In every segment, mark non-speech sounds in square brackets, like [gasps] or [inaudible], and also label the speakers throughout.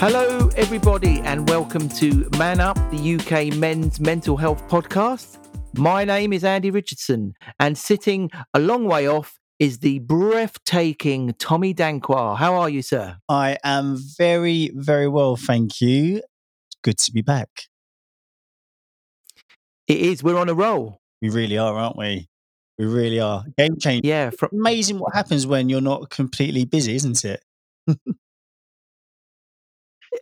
Speaker 1: Hello, everybody, and welcome to Man Up, the UK men's mental health podcast. My name is Andy Richardson, and sitting a long way off is the breathtaking Tommy Danquah. How are you, sir?
Speaker 2: I am very, very well, thank you. Good to be back.
Speaker 1: It is. We're on a roll.
Speaker 2: We really are, aren't we? We really are. Game changer.
Speaker 1: Yeah. From,
Speaker 2: Amazing what happens when you're not completely busy, isn't it? [laughs]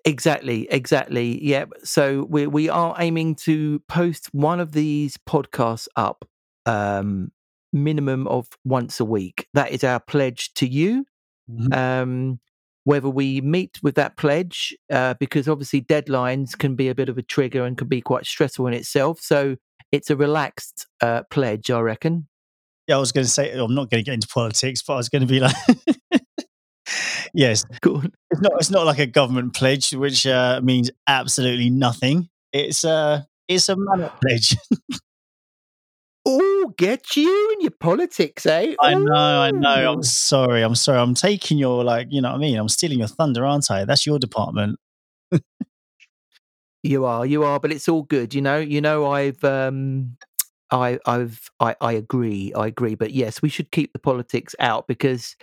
Speaker 1: Exactly, exactly. Yeah. So we we are aiming to post one of these podcasts up um minimum of once a week. That is our pledge to you.
Speaker 2: Mhm.
Speaker 1: Um whether we meet with that pledge, uh, because obviously deadlines can be a bit of a trigger and can be quite stressful in itself. So it's a relaxed uh, pledge, I reckon.
Speaker 2: Yeah, I was going to say, I'm not going to get into politics, but I was going to be like, [laughs] yes, it's not, it's not like a government pledge, which uh, means absolutely nothing. It's a, it's a man pledge. [laughs]
Speaker 1: Oh, get you and your politics, eh?
Speaker 2: I know, I know. I'm sorry. I'm sorry. I'm taking your, like, you know what I mean? I'm stealing your thunder, aren't I? That's your department.
Speaker 1: You are, you are, but it's all good. You know, you know, I've, um, I, I've, I, I agree, I agree. But yes, we should keep the politics out because,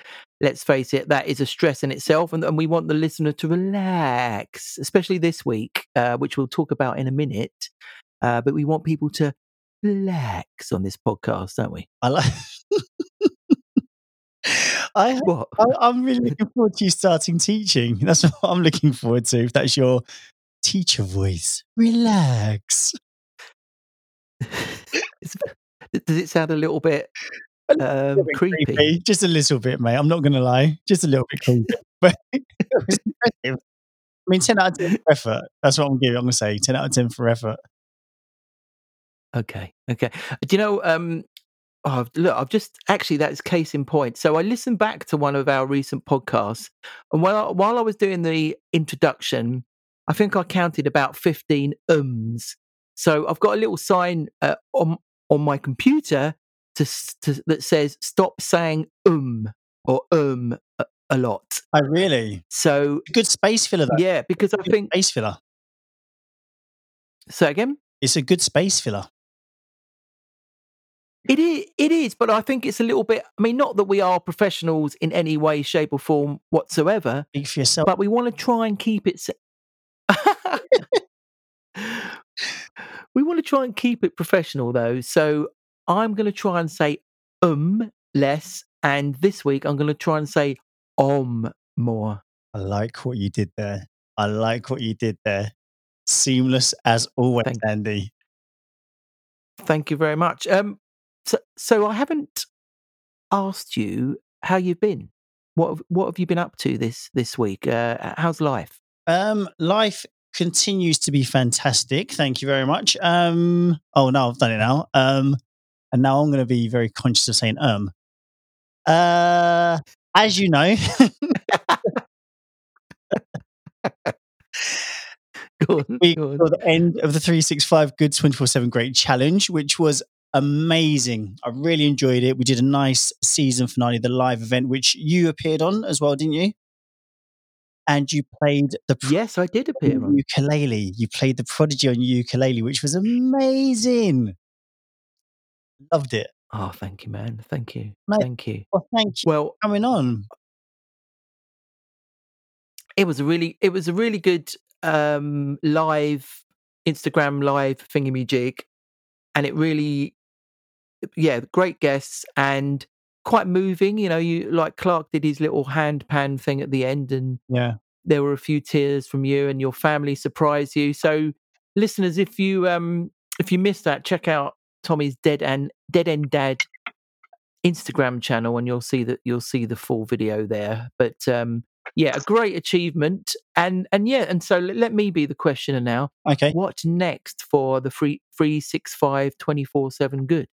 Speaker 1: let's face it, that is a stress in itself, and, and we want the listener to relax, especially this week, uh, which we'll talk about in a minute. Uh, but we want people to relax on this podcast, don't we?
Speaker 2: I like. [laughs] I,
Speaker 1: What?
Speaker 2: I, I'm really looking forward to you starting teaching. That's [laughs] what I'm looking forward to. If that's your teacher voice, relax. [laughs]
Speaker 1: Does it sound a little bit um,
Speaker 2: bit
Speaker 1: creepy?
Speaker 2: Just a little bit, mate. I'm not going to lie. Just a little bit [laughs] creepy. But [laughs] it was impressive. I mean, 10 out of 10 for effort. That's what I'm giving. I'm going to say 10 out of 10 for effort.
Speaker 1: Okay, okay. Do you know? Um, oh, look, I've just actually that's case in point. So I listened back to one of our recent podcasts, and while I, while I was doing the introduction, I think I counted about fifteen ums. So I've got a little sign uh, on on my computer to, to that says "Stop saying um" or "um" a, a lot.
Speaker 2: I really.
Speaker 1: So
Speaker 2: Good space filler, though.
Speaker 1: yeah, because I think
Speaker 2: space filler.
Speaker 1: say again.
Speaker 2: It's a good space filler.
Speaker 1: It is, it is, but I think it's a little bit. I mean, not that we are professionals in any way, shape, or form whatsoever,
Speaker 2: Speak for yourself.
Speaker 1: but we want to try and keep it. se- [laughs] [laughs] we want to try and keep it professional, though. So I'm going to try and say um less, and this week I'm going to try and say om more.
Speaker 2: I like what you did there. I like what you did there. Seamless as always,
Speaker 1: Thank-
Speaker 2: Andy.
Speaker 1: Thank you very much. Um, so, so I haven't asked you how you've been. What have, what have you been up to this this week? Uh, how's life?
Speaker 2: Um, life continues to be fantastic. Thank you very much. Um, oh no, I've done it now. Um, and now I'm going to be very conscious of saying um. Uh, as you know, [laughs]
Speaker 1: on,
Speaker 2: we
Speaker 1: go on.
Speaker 2: saw the end of the 365 Good 24 7 Great Challenge, which was amazing. I really enjoyed it. We did a nice season finale, the live event, which you appeared on as well, didn't you? And you played the Pro-
Speaker 1: Yes, I did appear on.
Speaker 2: ukulele. You played the Prodigy on ukulele, which was amazing. Loved it.
Speaker 1: Oh, thank you, man. Thank you.
Speaker 2: Mate.
Speaker 1: Thank you.
Speaker 2: Well, thank you
Speaker 1: Well,
Speaker 2: coming on.
Speaker 1: it was a really, it was a really good um live Instagram live thingamajig, and it really, yeah, great guests and quite moving. You know, you like Clark did his little hand pan thing at the end, and
Speaker 2: Yeah.
Speaker 1: there were a few tears from you and your family surprised you. So, listeners, if you um if you missed that, check out Tommy's Dead and Dead End Dad Instagram channel, and you'll see that you'll see the full video there. But um yeah, a great achievement, and and yeah, and so let, let me be the questioner now.
Speaker 2: Okay.
Speaker 1: What's next for the free free six five twenty four seven good?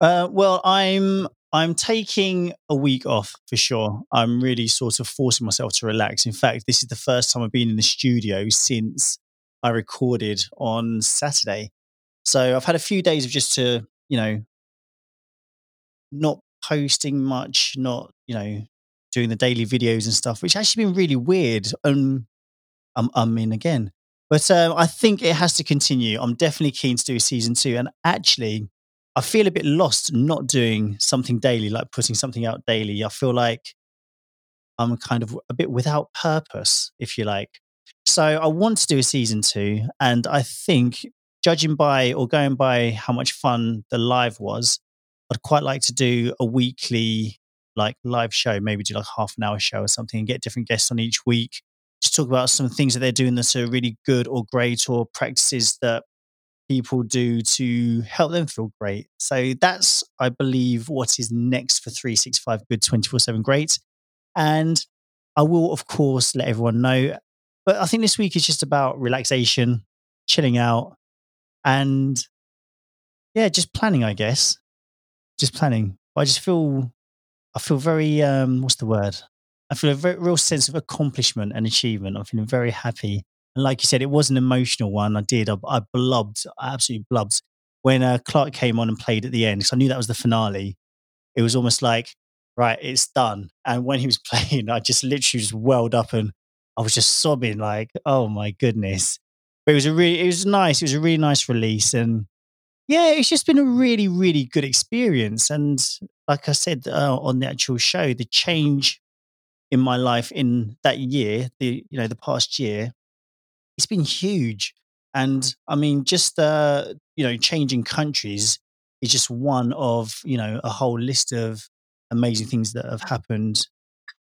Speaker 2: Uh, well, I'm I'm taking a week off for sure. I'm really sort of forcing myself to relax. In fact, this is the first time I've been in the studio since I recorded on Saturday. So I've had a few days of just to, you know, not posting much, not, you know, doing the daily videos and stuff, which actually been really weird. Um, I'm I'm in again. But um, I think it has to continue. I'm definitely keen to do season two. And actually, I feel a bit lost not doing something daily, like putting something out daily. I feel like I'm kind of a bit without purpose, if you like. So I want to do a season two. And I think, judging by or going by how much fun the live was, I'd quite like to do a weekly like live show, maybe do like half an hour show or something and get different guests on each week to talk about some things that they're doing that are really good or great or practices that people do to help them feel great. So that's, I believe, what is next for 365 Good 24 7 Great. And I will, of course, let everyone know. But I think this week is just about relaxation, chilling out, and yeah, just planning, I guess. Just planning. I just feel, I feel very, um, what's the word? I feel a very real sense of accomplishment and achievement. I'm feeling very happy. And like you said, it was an emotional one. I did. I, I blubbed. I absolutely blubbed when uh, Clark came on and played at the end because I knew that was the finale. It was almost like, right, it's done. And when he was [laughs] playing, I just literally just welled up and I was just sobbing, like, oh my goodness. But it was a really, it was nice. It was a really nice release. And yeah, it's just been a really, really good experience. And like I said uh, on the actual show, the change in my life in that year, the you know the past year, it's been huge. And I mean, just uh, you know, changing countries is just one of you know a whole list of amazing things that have happened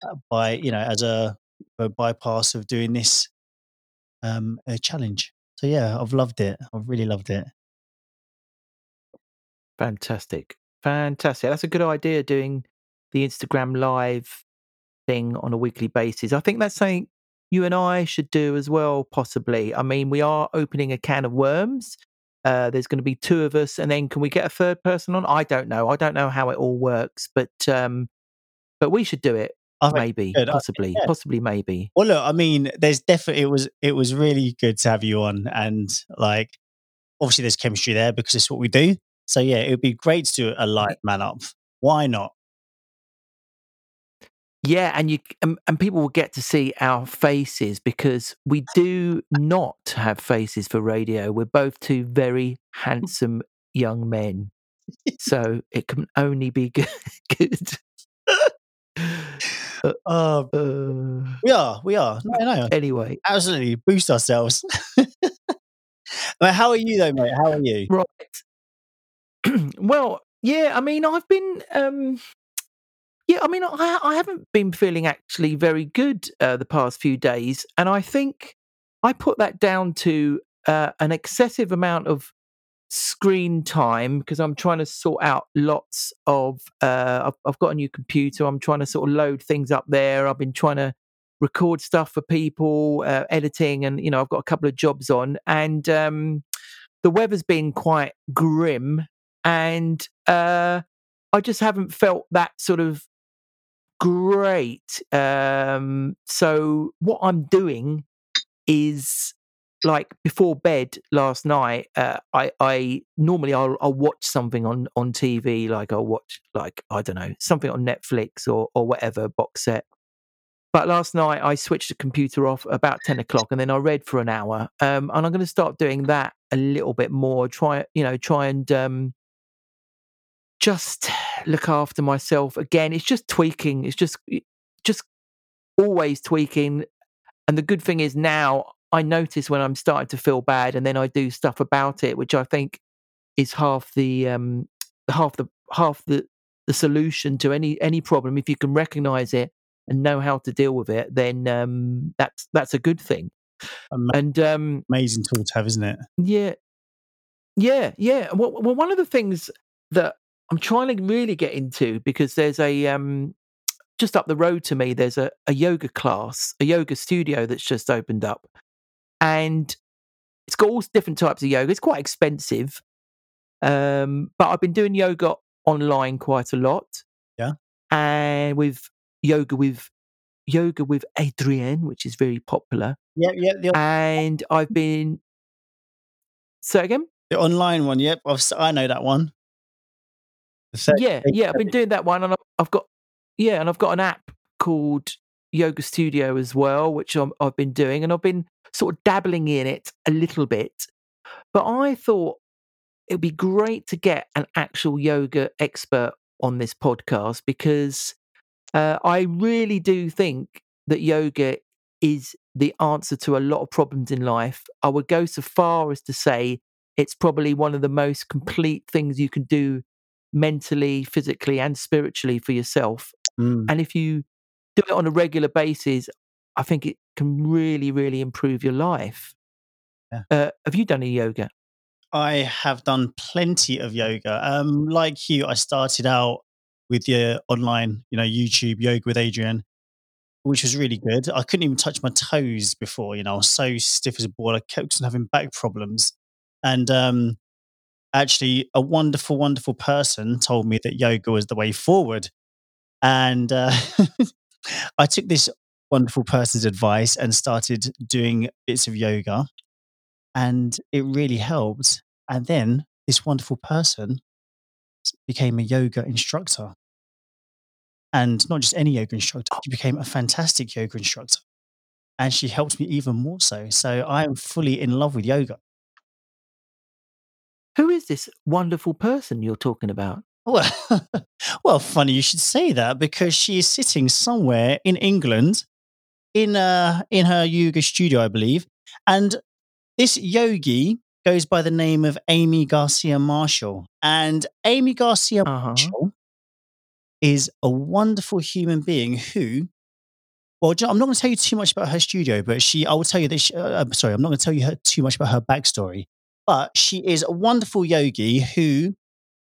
Speaker 2: uh, by you know as a, a bypass of doing this um, challenge. So yeah, I've loved it. I've really loved it.
Speaker 1: Fantastic. Fantastic. That's a good idea doing the Instagram live thing on a weekly basis. I think that's something you and I should do as well, possibly. I mean, we are opening a can of worms. Uh, there's going to be two of us, and then can we get a third person on? I don't know. I don't know how it all works, but um, but we should do it. maybe, good. possibly, yeah. possibly, maybe.
Speaker 2: Well, look, I mean, there's definitely it was it was really good to have you on, and like obviously there's chemistry there because it's what we do. So yeah, it would be great to do a live man up. Why not?
Speaker 1: Yeah, and you and, and people will get to see our faces because we do not have faces for radio. We're both two very [laughs] handsome young men, so it can only be good. [laughs] good.
Speaker 2: Uh, uh, uh, we are, we are. No, no.
Speaker 1: Anyway,
Speaker 2: absolutely boost ourselves. [laughs] but how are you though, mate? How are you?
Speaker 1: Right. [clears throat] well, yeah. I mean, I've been um, yeah, I mean, I, I haven't been feeling actually very good uh, the past few days, and I think I put that down to uh, an excessive amount of screen time because I'm trying to sort out lots of. Uh, I've, I've got a new computer. I'm trying to sort of load things up there. I've been trying to record stuff for people, uh, editing, and you know, I've got a couple of jobs on, and um, the weather's been quite grim, and uh, I just haven't felt that sort of great. Um, so what I'm doing is like before bed last night. Uh, I I normally I'll, I'll watch something on on TV, like I'll watch like I don't know something on Netflix or or whatever box set. But last night I switched the computer off about ten o'clock, and then I read for an hour. Um, and I'm going to start doing that a little bit more. Try you know try and um, just look after myself again. It's just tweaking. It's just just always tweaking. And the good thing is now i notice when i'm starting to feel bad and then i do stuff about it which i think is half the um half the half the the solution to any any problem. If you can recognize it and know how to deal with it then um that's that's a good thing.
Speaker 2: Amazing. and um amazing tool to have isn't it?
Speaker 1: Yeah. Yeah yeah. Well, well one of the things that I'm trying to really get into because there's a um just up the road to me there's a, a yoga class, a yoga studio that's just opened up. And it's got all different types of yoga. It's quite expensive. Um, but I've been doing yoga online quite a lot.
Speaker 2: Yeah.
Speaker 1: And with yoga with yoga with Adriene, which is very popular.
Speaker 2: Yeah, yeah.
Speaker 1: The, and I've been say again.
Speaker 2: The online one, yep. I've, I know that one
Speaker 1: yeah, yeah, I've been doing that one, and I've, got yeah, and I've got an app called Yoga Studio as well, which i have been doing, and I've been sort of dabbling in it a little bit. But I thought it'd be great to get an actual yoga expert on this podcast because uh, I really do think that yoga is the answer to a lot of problems in life. I would go so far as to say it's probably one of the most complete things you can do mentally, physically, and spiritually for yourself.
Speaker 2: Mm.
Speaker 1: And if you do it on a regular basis, I think it can really, really improve your life.
Speaker 2: Yeah.
Speaker 1: Uh, have you done any yoga?
Speaker 2: I have done plenty of yoga. Um, like you, I started out with your online, you know, YouTube yoga with Adriene, which was really good. I couldn't even touch my toes before, you know, I was so stiff as a board. I kept on having back problems. And um, actually, a wonderful, wonderful person told me that yoga was the way forward. And uh, [laughs] I took this wonderful person's advice and started doing bits of yoga. And it really helped. And then this wonderful person became a yoga instructor. And not just any yoga instructor, she became a fantastic yoga instructor. And she helped me even more so. So I am fully in love with yoga.
Speaker 1: Who is this wonderful person you're talking about?
Speaker 2: Well, [laughs] well, funny you should say that because she is sitting somewhere in England in uh in her yoga studio, I believe. And this yogi goes by the name of Amy Garcia Marshall. And Amy Garcia
Speaker 1: Uh-huh.
Speaker 2: Marshall is a wonderful human being who well, I'm not going to tell you too much about her studio, but she, I will tell you this. Uh, I'm sorry, I'm not going to tell you her, too much about her backstory. But she is a wonderful yogi who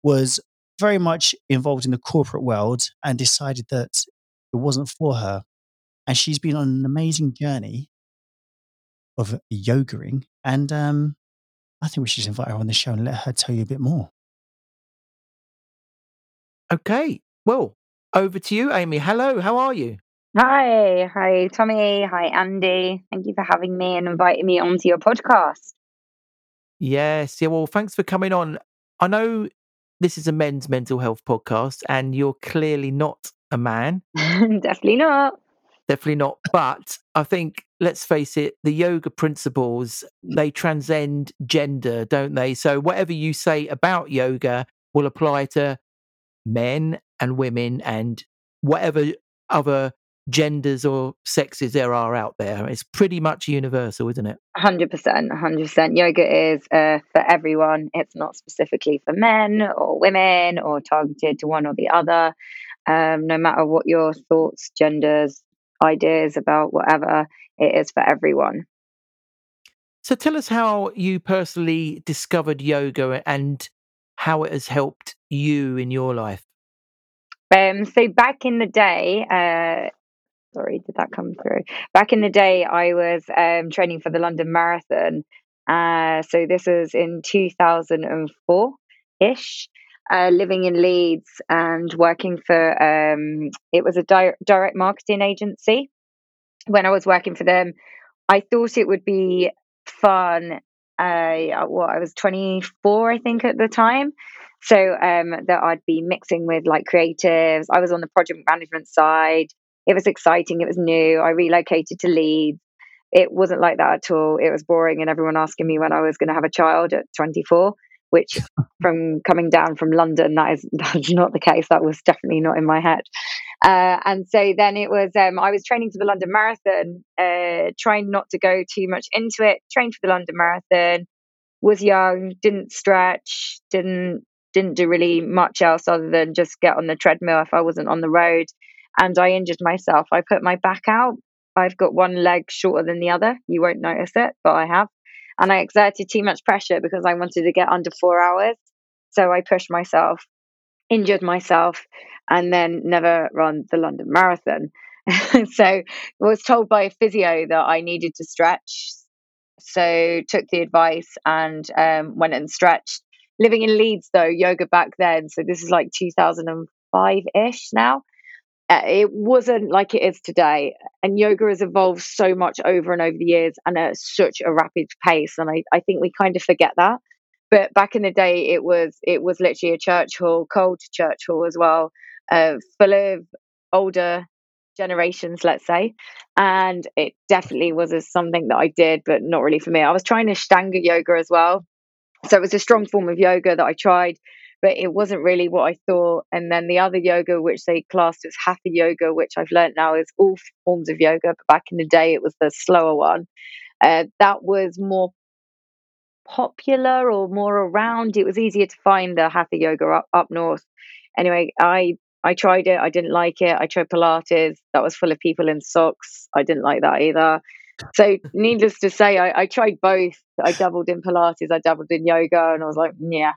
Speaker 2: was very much involved in the corporate world and decided that it wasn't for her. And she's been on an amazing journey of yogaing. And um, I think we should just invite her on the show and let her tell you a bit more.
Speaker 1: Okay. Well, over to you, Amy. Hello. How are you?
Speaker 3: Hi, hi, Tommy. Hi, Andy. Thank you for having me and inviting me onto your podcast.
Speaker 1: Yes. Yeah. Well, thanks for coming on. I know this is a men's mental health podcast, and you're clearly not a man. [laughs]
Speaker 3: Definitely not.
Speaker 1: Definitely not. But I think, let's face it, the yoga principles, they transcend gender, don't they? So whatever you say about yoga will apply to men and women and whatever other genders or sexes there are out there. It's pretty much universal, isn't it?
Speaker 3: 100%. 100%. Yoga is uh, for everyone. It's not specifically for men or women or targeted to one or the other. Um, no matter what your thoughts, genders, ideas about whatever, it is for everyone.
Speaker 1: So tell us how you personally discovered yoga and how it has helped you in your life.
Speaker 3: Um, so back in the day, uh, sorry, did that come through? Back in the day, I was um, training for the London Marathon. Uh, so this was in 2004 ish. Uh, living in Leeds and working for um, it was a di- direct marketing agency. When I was working for them, I thought it would be fun. Uh, what I was 24, I think, at the time. So um, that I'd be mixing with like creatives. I was on the project management side. It was exciting. It was new. I relocated to Leeds. It wasn't like that at all. It was boring, and everyone asking me when I was going to have a child at 24. Which, [laughs] from coming down from London, that is [laughs] that's not the case. That was definitely not in my head. Uh, and so then it was. Um, I was training for the London Marathon, uh, trying not to go too much into it. Trained for the London Marathon. Was young, didn't stretch, didn't didn't do really much else other than just get on the treadmill if I wasn't on the road. And I injured myself. I put my back out. I've got one leg shorter than the other. You won't notice it, but I have. And I exerted too much pressure because I wanted to get under four hours. So I pushed myself, injured myself, and then never run the London Marathon. [laughs] so I was told by a physio that I needed to stretch. So took the advice and um, went and stretched living in Leeds though, yoga back then, so this is like 2005 ish now. Uh, it wasn't like it is today, and yoga has evolved so much over and over the years and at such a rapid pace. And I, I think we kind of forget that. But back in the day, it was it was literally a church hall, cold church hall as well, uh, full of older generations, let's say. And it definitely was a, something that I did, but not really for me. I was trying Ashtanga yoga as well. So it was a strong form of yoga that I tried, but it wasn't really what I thought. And then the other yoga, which they classed as hatha yoga, which I've learned now is all forms of yoga, but back in the day it was the slower one. Uh, that was more popular or more around. It was easier to find the hatha yoga up, up north. Anyway, I I tried it. I didn't like it. I tried Pilates. That was full of people in socks. I didn't like that either. So, needless to say, I, I tried both. I doubled in Pilates. I doubled in yoga, and I was like, yeah.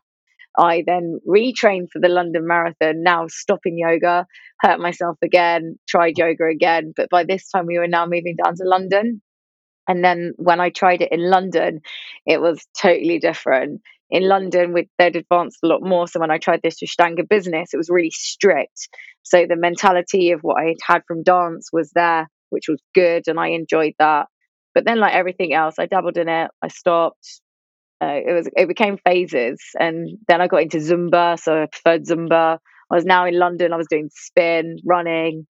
Speaker 3: I then retrained for the London Marathon. Now stopping yoga, hurt myself again. Tried yoga again, but by this time we were now moving down to London. And then when I tried it in London, it was totally different in London, with, they'd advanced a lot more. So when I tried this Ashtanga business, it was really strict. So the mentality of what I had from dance was there, which was good, and I enjoyed that. But then, like everything else, I dabbled in it. I stopped. Uh, it was it became phases, and then I got into Zumba. So I preferred Zumba. I was now in London. I was doing spin, running,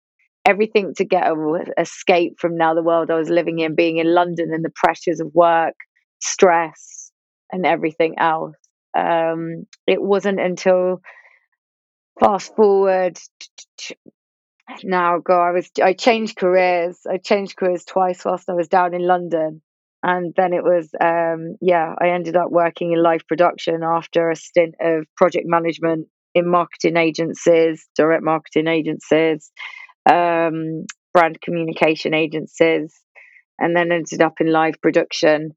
Speaker 3: everything to get a escape from now the world I was living in, being in London and the pressures of work, stress, and everything else. Um, it wasn't until fast forward now, go. I was I changed careers. I changed careers twice whilst I was down in London, and then it was um, yeah. I ended up working in live production after a stint of project management in marketing agencies, direct marketing agencies, um, brand communication agencies, and then ended up in live production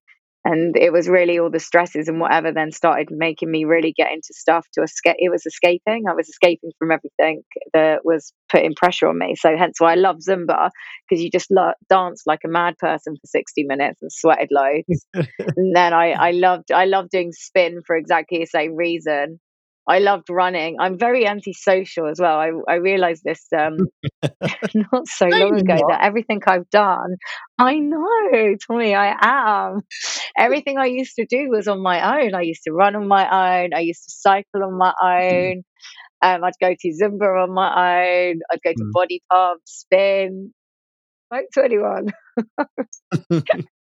Speaker 3: and it was really all the stresses and whatever then started making me really get into stuff to escape it was escaping i was escaping from everything that was putting pressure on me. So hence why i love zumba because you just lo- dance like a mad person for 60 minutes and sweated loads. [laughs] And then i i loved i loved doing spin for exactly the same reason I loved running. I'm very antisocial as well. I, I realized this um, [laughs] [laughs] not so no, long ago that everything I've done, I know, Tommy, I am. Everything I used to do was on my own. I used to run on my own. I used to cycle on my mm. own. Um, I'd go to Zumba on my own. I'd go to mm. body pump, spin. Like to anyone. [laughs]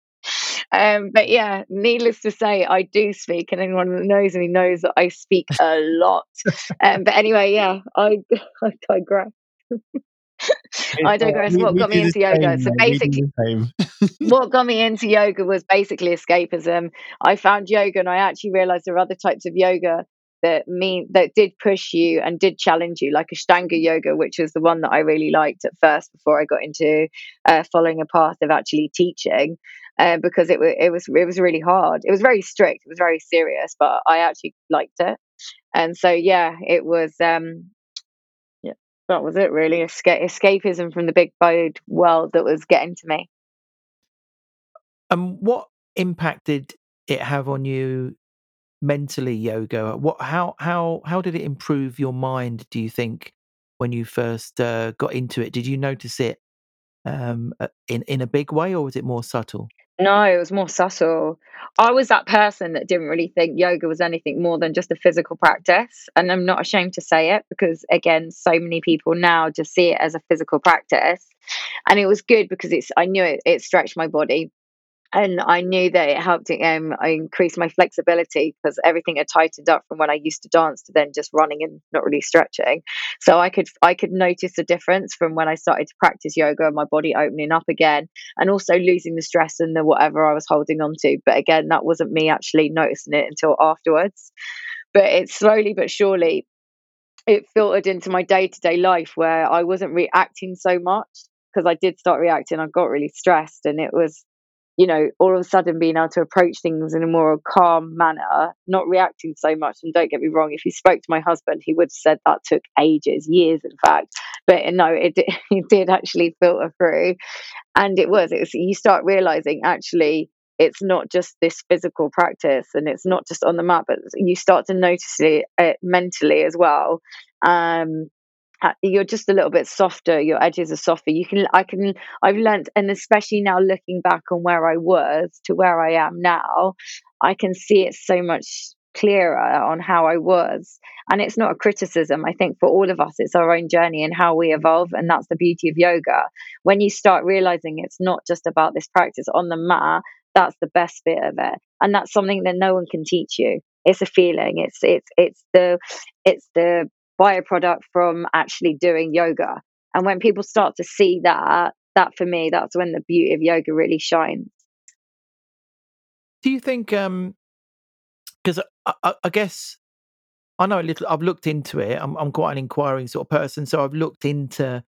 Speaker 3: Um, but yeah, needless to say, I do speak, and anyone that knows me knows that I speak a lot. Um, but anyway, yeah, I, [laughs] I digress. I digress. what got me into yoga? so basically, [laughs] what got me into yoga was basically escapism. I found yoga, and I actually realized there are other types of yoga that mean that did push you and did challenge you, like Ashtanga yoga, which was the one that I really liked at first before I got into uh, following a path of actually teaching uh, because it, it was it was really hard. It was very strict. It was very serious, but I actually liked it. And so yeah, it was. Um, yeah, that was it really. Esca- escapism from the big bode world that was getting to me.
Speaker 1: And um, what impact did it have on you mentally? Yoga. What? How? How? How did it improve your mind? Do you think when you first uh, got into it? Did you notice it um, uh, in in a big way, or was it more subtle?
Speaker 3: No, it was more subtle. I was that person that didn't really think yoga was anything more than just a physical practice. And I'm not ashamed to say it because, again, so many people now just see it as a physical practice. And it was good because it's I knew it, it stretched my body and I knew that it helped um, I increased my flexibility because everything had tightened up from when I used to dance to then just running and not really stretching. So I could I could notice the difference from when I started to practice yoga and my body opening up again, and also losing the stress and the whatever I was holding on to. But again, that wasn't me actually noticing it until afterwards. But it's slowly but surely it filtered into my day to day life where I wasn't reacting so much because I did start reacting. I got really stressed, and it was you know, all of a sudden being able to approach things in a more calm manner, not reacting so much. And don't get me wrong, if you spoke to my husband, he would have said that took ages, years, in fact. But no, it, [laughs] it did actually filter through. And it was, it was, you start realizing actually it's not just this physical practice and it's not just on the mat, but you start to notice it, mentally as well. Um, you're just a little bit softer your edges are softer you can i can i've learned and especially now looking back on where i was to where i am now i can see it so much clearer on how I was. And it's not a criticism. I think for all of us, it's our own journey and how we evolve. And that's the beauty of yoga. When you start realizing it's not just about this practice on the mat, that's the best bit of it. And that's something that no one can teach you. It's a feeling. It's it's it's the it's the byproduct from actually doing yoga. And when people start to see that, that for me, that's when the beauty of yoga really shines.
Speaker 1: Do you think um because I, I, I guess I know a little. I've looked into it. I'm, I'm quite an inquiring sort of person, so I've looked into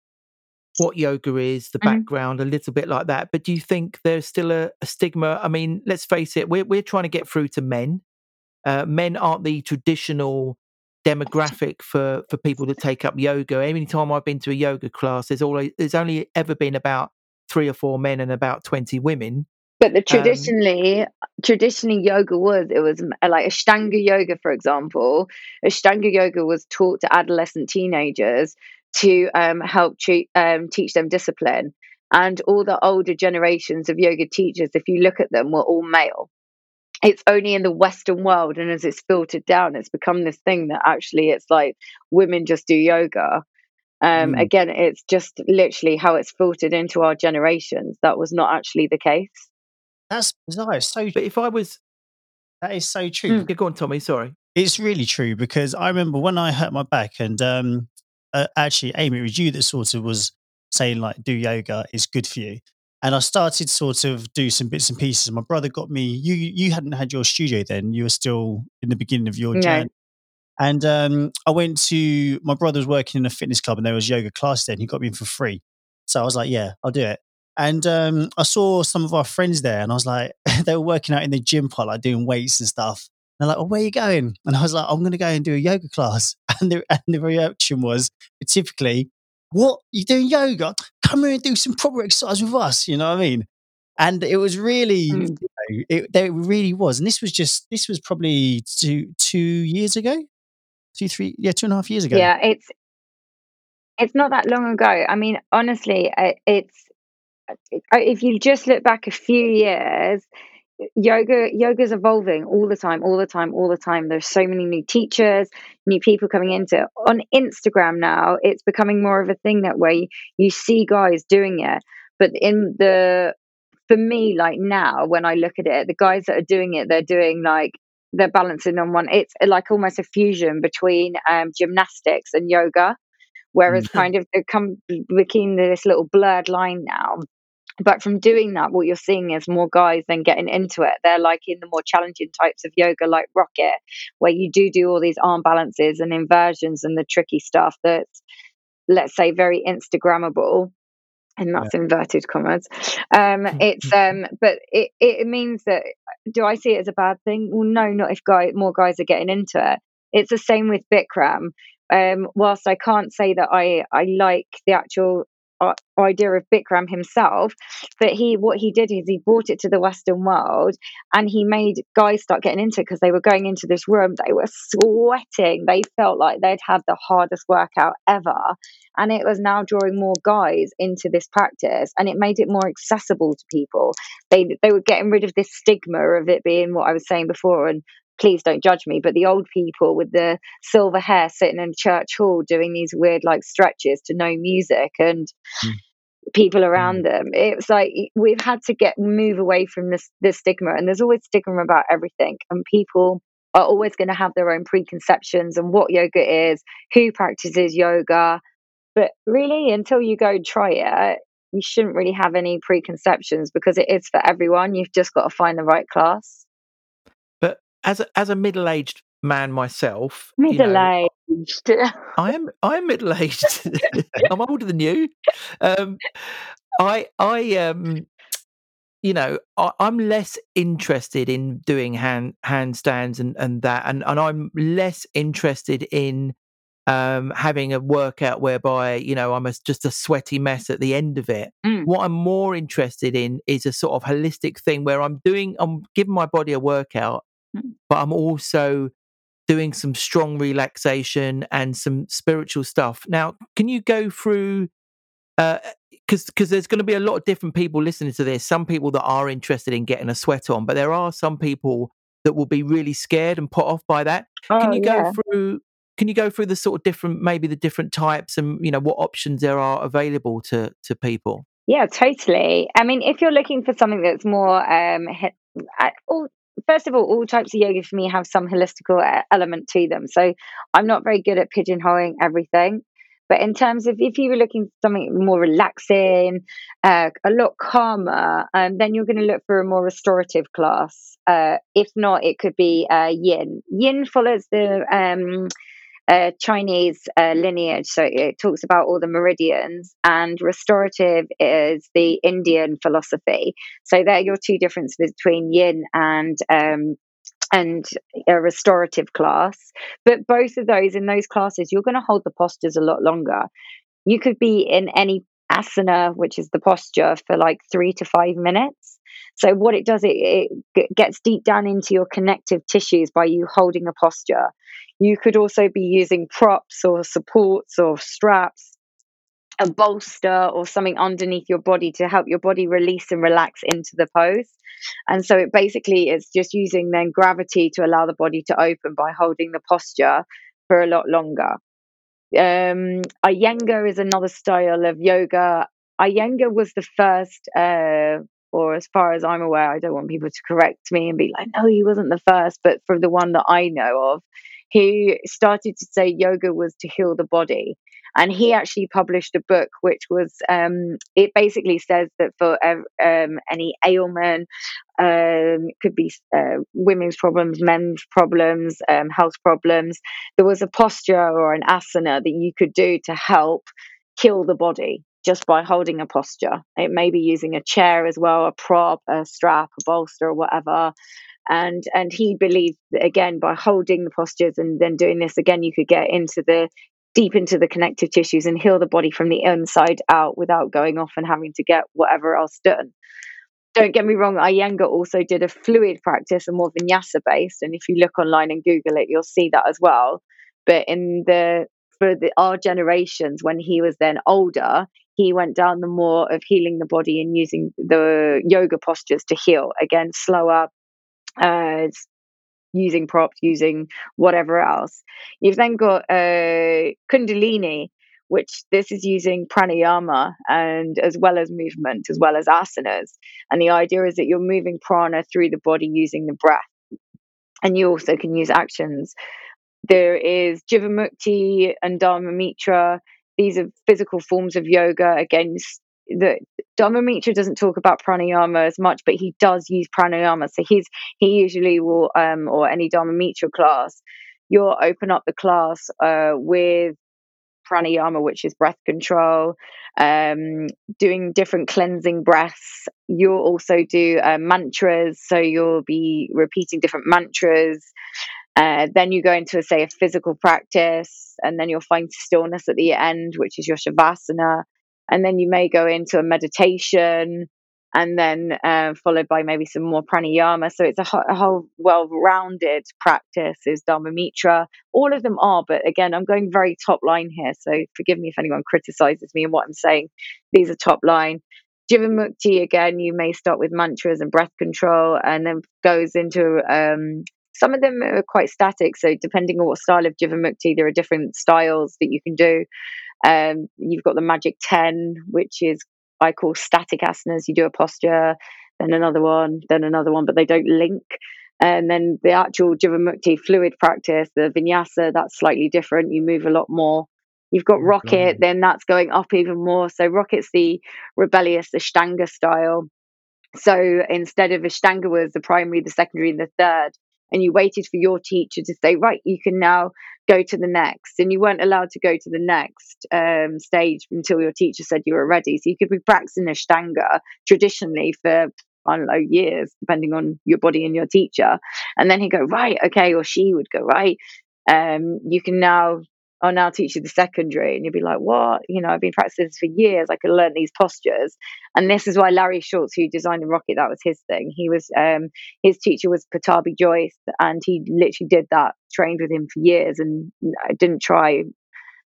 Speaker 1: what yoga is, the
Speaker 3: Mhm.
Speaker 1: background, a little bit like that. But do you think there's still a, a stigma? I mean, let's face it, we're we're trying to get through to men. Uh, men aren't the traditional demographic for for people to take up yoga. Any time I've been to a yoga class, there's always there's only ever been about three or four men and about twenty women.
Speaker 3: But the
Speaker 1: Um,
Speaker 3: traditionally, traditionally yoga was it was m- like Ashtanga yoga, for example. Ashtanga yoga was taught to adolescent teenagers to um, help treat, um, teach them discipline. And all the older generations of yoga teachers, if you look at them, were all male. It's only in the Western world, and as it's filtered down, it's become this thing that actually it's like women just do yoga. Um,
Speaker 2: Mm.
Speaker 3: again, it's just literally how it's filtered into our generations. That was not actually the case.
Speaker 2: That's bizarre. So
Speaker 1: but if I was,
Speaker 2: that is so true.
Speaker 3: Mm.
Speaker 1: go on, Tommy. Sorry.
Speaker 2: It's really true because I remember when I hurt my back, and um, uh, actually, Amy, it was you that sort of was saying like, "Do yoga; it's good for you." And I started sort of do some bits and pieces. My brother got me. You you hadn't had your studio then; you were still in the beginning of your
Speaker 3: No.
Speaker 2: journey. And um, I went to my brother was working in a fitness club, and there was yoga class there, and he got me in for free. So I was like, "Yeah, I'll do it." And um, I saw some of our friends there, and I was like, [laughs] they were working out in the gym part, like doing weights and stuff. And they're like, "Oh, where are you going?" And I was like, "I'm going to go and do a yoga class." [laughs] And the, and the reaction was typically, "What you doing yoga? Come here and do some proper exercise with us." You know what I mean? And it was really,
Speaker 3: Mm.
Speaker 2: you know, it, there really was. And this was just, this was probably two two years ago, two three, yeah, two and a half years ago.
Speaker 3: Yeah, it's it's not that long ago. I mean, honestly, it's uh, if you just look back a few years, yoga yoga's evolving all the time, all the time, all the time. There's so many new teachers, new people coming into it. On Instagram now, it's becoming more of a thing that way you see guys doing it, but in the for me, like now, when I look at it, the guys that are doing it, they're doing like they're balancing on one. It's like almost a fusion between um, gymnastics and yoga, whereas kind of it come between this little blurred line now. But from doing that, what you're seeing is more guys then getting into it. They're like in the more challenging types of yoga, like rocket, where you do do all these arm balances and inversions and the tricky stuff that's, let's say, very Instagrammable and that's inverted commas. Um, [laughs] it's um, but it, it means that do I see it as a bad thing? Well, no, not if guy more guys are getting into it. It's the same with Bikram. Um, whilst I can't say that I I like the actual Uh, idea of Bikram himself, but he what he did is he brought it to the Western world and he made guys start getting into it because they were going into this room, they were sweating, they felt like they'd had the hardest workout ever. And it was now drawing more guys into this practice and it made it more accessible to people. They they were getting rid of this stigma of it being what i was saying before and please don't judge me but the old people with the silver hair sitting in church hall doing these weird like stretches to no music and
Speaker 2: Mm.
Speaker 3: people around them it's like we've had to get move away from this this stigma and there's always stigma about everything and people are always going to have their own preconceptions and what yoga is who practices yoga but really, until you go try it, you shouldn't really have any preconceptions because it is for everyone. You've just got to find the right class.
Speaker 1: As a, as a middle aged man myself, you
Speaker 3: Middle
Speaker 1: know,
Speaker 3: aged. [laughs]
Speaker 1: I am I am middle aged. [laughs] I'm older than you. Um, I I um you know I, I'm less interested in doing hand handstands and and that, and and I'm less interested in um having a workout whereby you know I'm a, just a sweaty mess at the end of it.
Speaker 3: Mm.
Speaker 1: What I'm more interested in is a sort of holistic thing where I'm doing I'm giving my body a workout. But I'm also doing some strong relaxation and some spiritual stuff. Now, can you go through? Because because there's going to be a lot of different people listening to this. Some people that are interested in getting a sweat on, but there are some people that will be really scared and put off by that.
Speaker 3: Oh,
Speaker 1: Can you
Speaker 3: yeah.
Speaker 1: go through? Can you go through the sort of different, maybe the different types, and you know what options there are available to to people?
Speaker 3: Yeah, totally. I mean, if you're looking for something that's more, um, all, first of all, all types of yoga for me have some holistical element to them. So I'm not very good at pigeonholing everything. But in terms of if you were looking for something more relaxing, uh, a lot calmer, um, then you're going to look for a more restorative class. Uh, if not, it could be uh, Yin. Yin follows the um, uh, Chinese uh, lineage, so it talks about all the meridians, and restorative is the Indian philosophy. So there are your two differences between Yin and um, and a restorative class. But both of those, in those classes, you're going to hold the postures a lot longer. You could be in any asana, which is the posture, for like three to five minutes. So, what it does, it, it gets deep down into your connective tissues by you holding a posture. You could also be using props or supports or straps a bolster or something underneath your body to help your body release and relax into the pose. And so it basically is just using then gravity to allow the body to open by holding the posture for a lot longer. Um, Iyengar is another style of yoga. Iyengar was the first, uh, or as far as I'm aware, I don't want people to correct me and be like, no, he wasn't the first, but for the one that I know of, he started to say yoga was to heal the body. And he actually published a book which was, um, it basically says that for um, any ailment, um, could be uh, women's problems, men's problems, um, health problems, there was a posture or an asana that you could do to help kill the body just by holding a posture. It may be using a chair as well, a prop, a strap, a bolster, or whatever. And and he believed that again by holding the postures and then doing this again, you could get into the deep into the connective tissues and heal the body from the inside out without going off and having to get whatever else done. Don't get me wrong, Iyengar also did a fluid practice and more vinyasa based. And if you look online and Google it, you'll see that as well. But in the for the, our generations, when he was then older, he went down the more of healing the body and using the yoga postures to heal. Again, slower, uh, using props, using whatever else. You've then got uh, Kundalini, which this is using pranayama and as well as movement, as well as asanas. And the idea is that you're moving prana through the body using the breath. And you also can use actions. There is Jivamukti and Dharma Mitra. These are physical forms of yoga. Again, the Dharma Mitra doesn't talk about pranayama as much, but he does use pranayama. So he's he usually will, um, or any Dharma Mitra class, you'll open up the class uh, with pranayama, which is breath control, um, doing different cleansing breaths. You'll also do uh, mantras, so you'll be repeating different mantras. Uh, then you go into, say, a physical practice, and then you'll find stillness at the end, which is your shavasana and then you may go into a meditation and then uh, followed by maybe some more pranayama. So it's a, ho- a whole well-rounded practice. Is Dharma Mitra. All of them are, but again, I'm going very top line here. So forgive me if anyone criticizes me and what I'm saying. These are top line. Jivamukti again, you may start with mantras and breath control, and then goes into um, some of them are quite static. So depending on what style of Jivamukti, there are different styles that you can do. Um, you've got the Magic 10, which is I call static asanas. You do a posture, then another one, then another one, but they don't link. And then the actual Jivamukti fluid practice, the vinyasa, that's slightly different. You move a lot more. You've got rocket, then that's going up even more. So rocket's the rebellious Ashtanga style. So instead of Ashtanga was the primary, the secondary, and the third, and you waited for your teacher to say, right, you can now go to the next. And you weren't allowed to go to the next um, stage until your teacher said you were ready. So you could be practicing Ashtanga traditionally for, I don't know, years, depending on your body and your teacher. And then he'd go, right, okay, or she would go, right, um, you can now I'll now teach you the secondary. And you'll be like, what? You know, I've been practicing this for years. I can learn these postures. And this is why Larry Schultz, who designed the rocket, that was his thing. He was, um, his teacher was Pattabhi Jois. and he literally did that, trained with him for years and I didn't try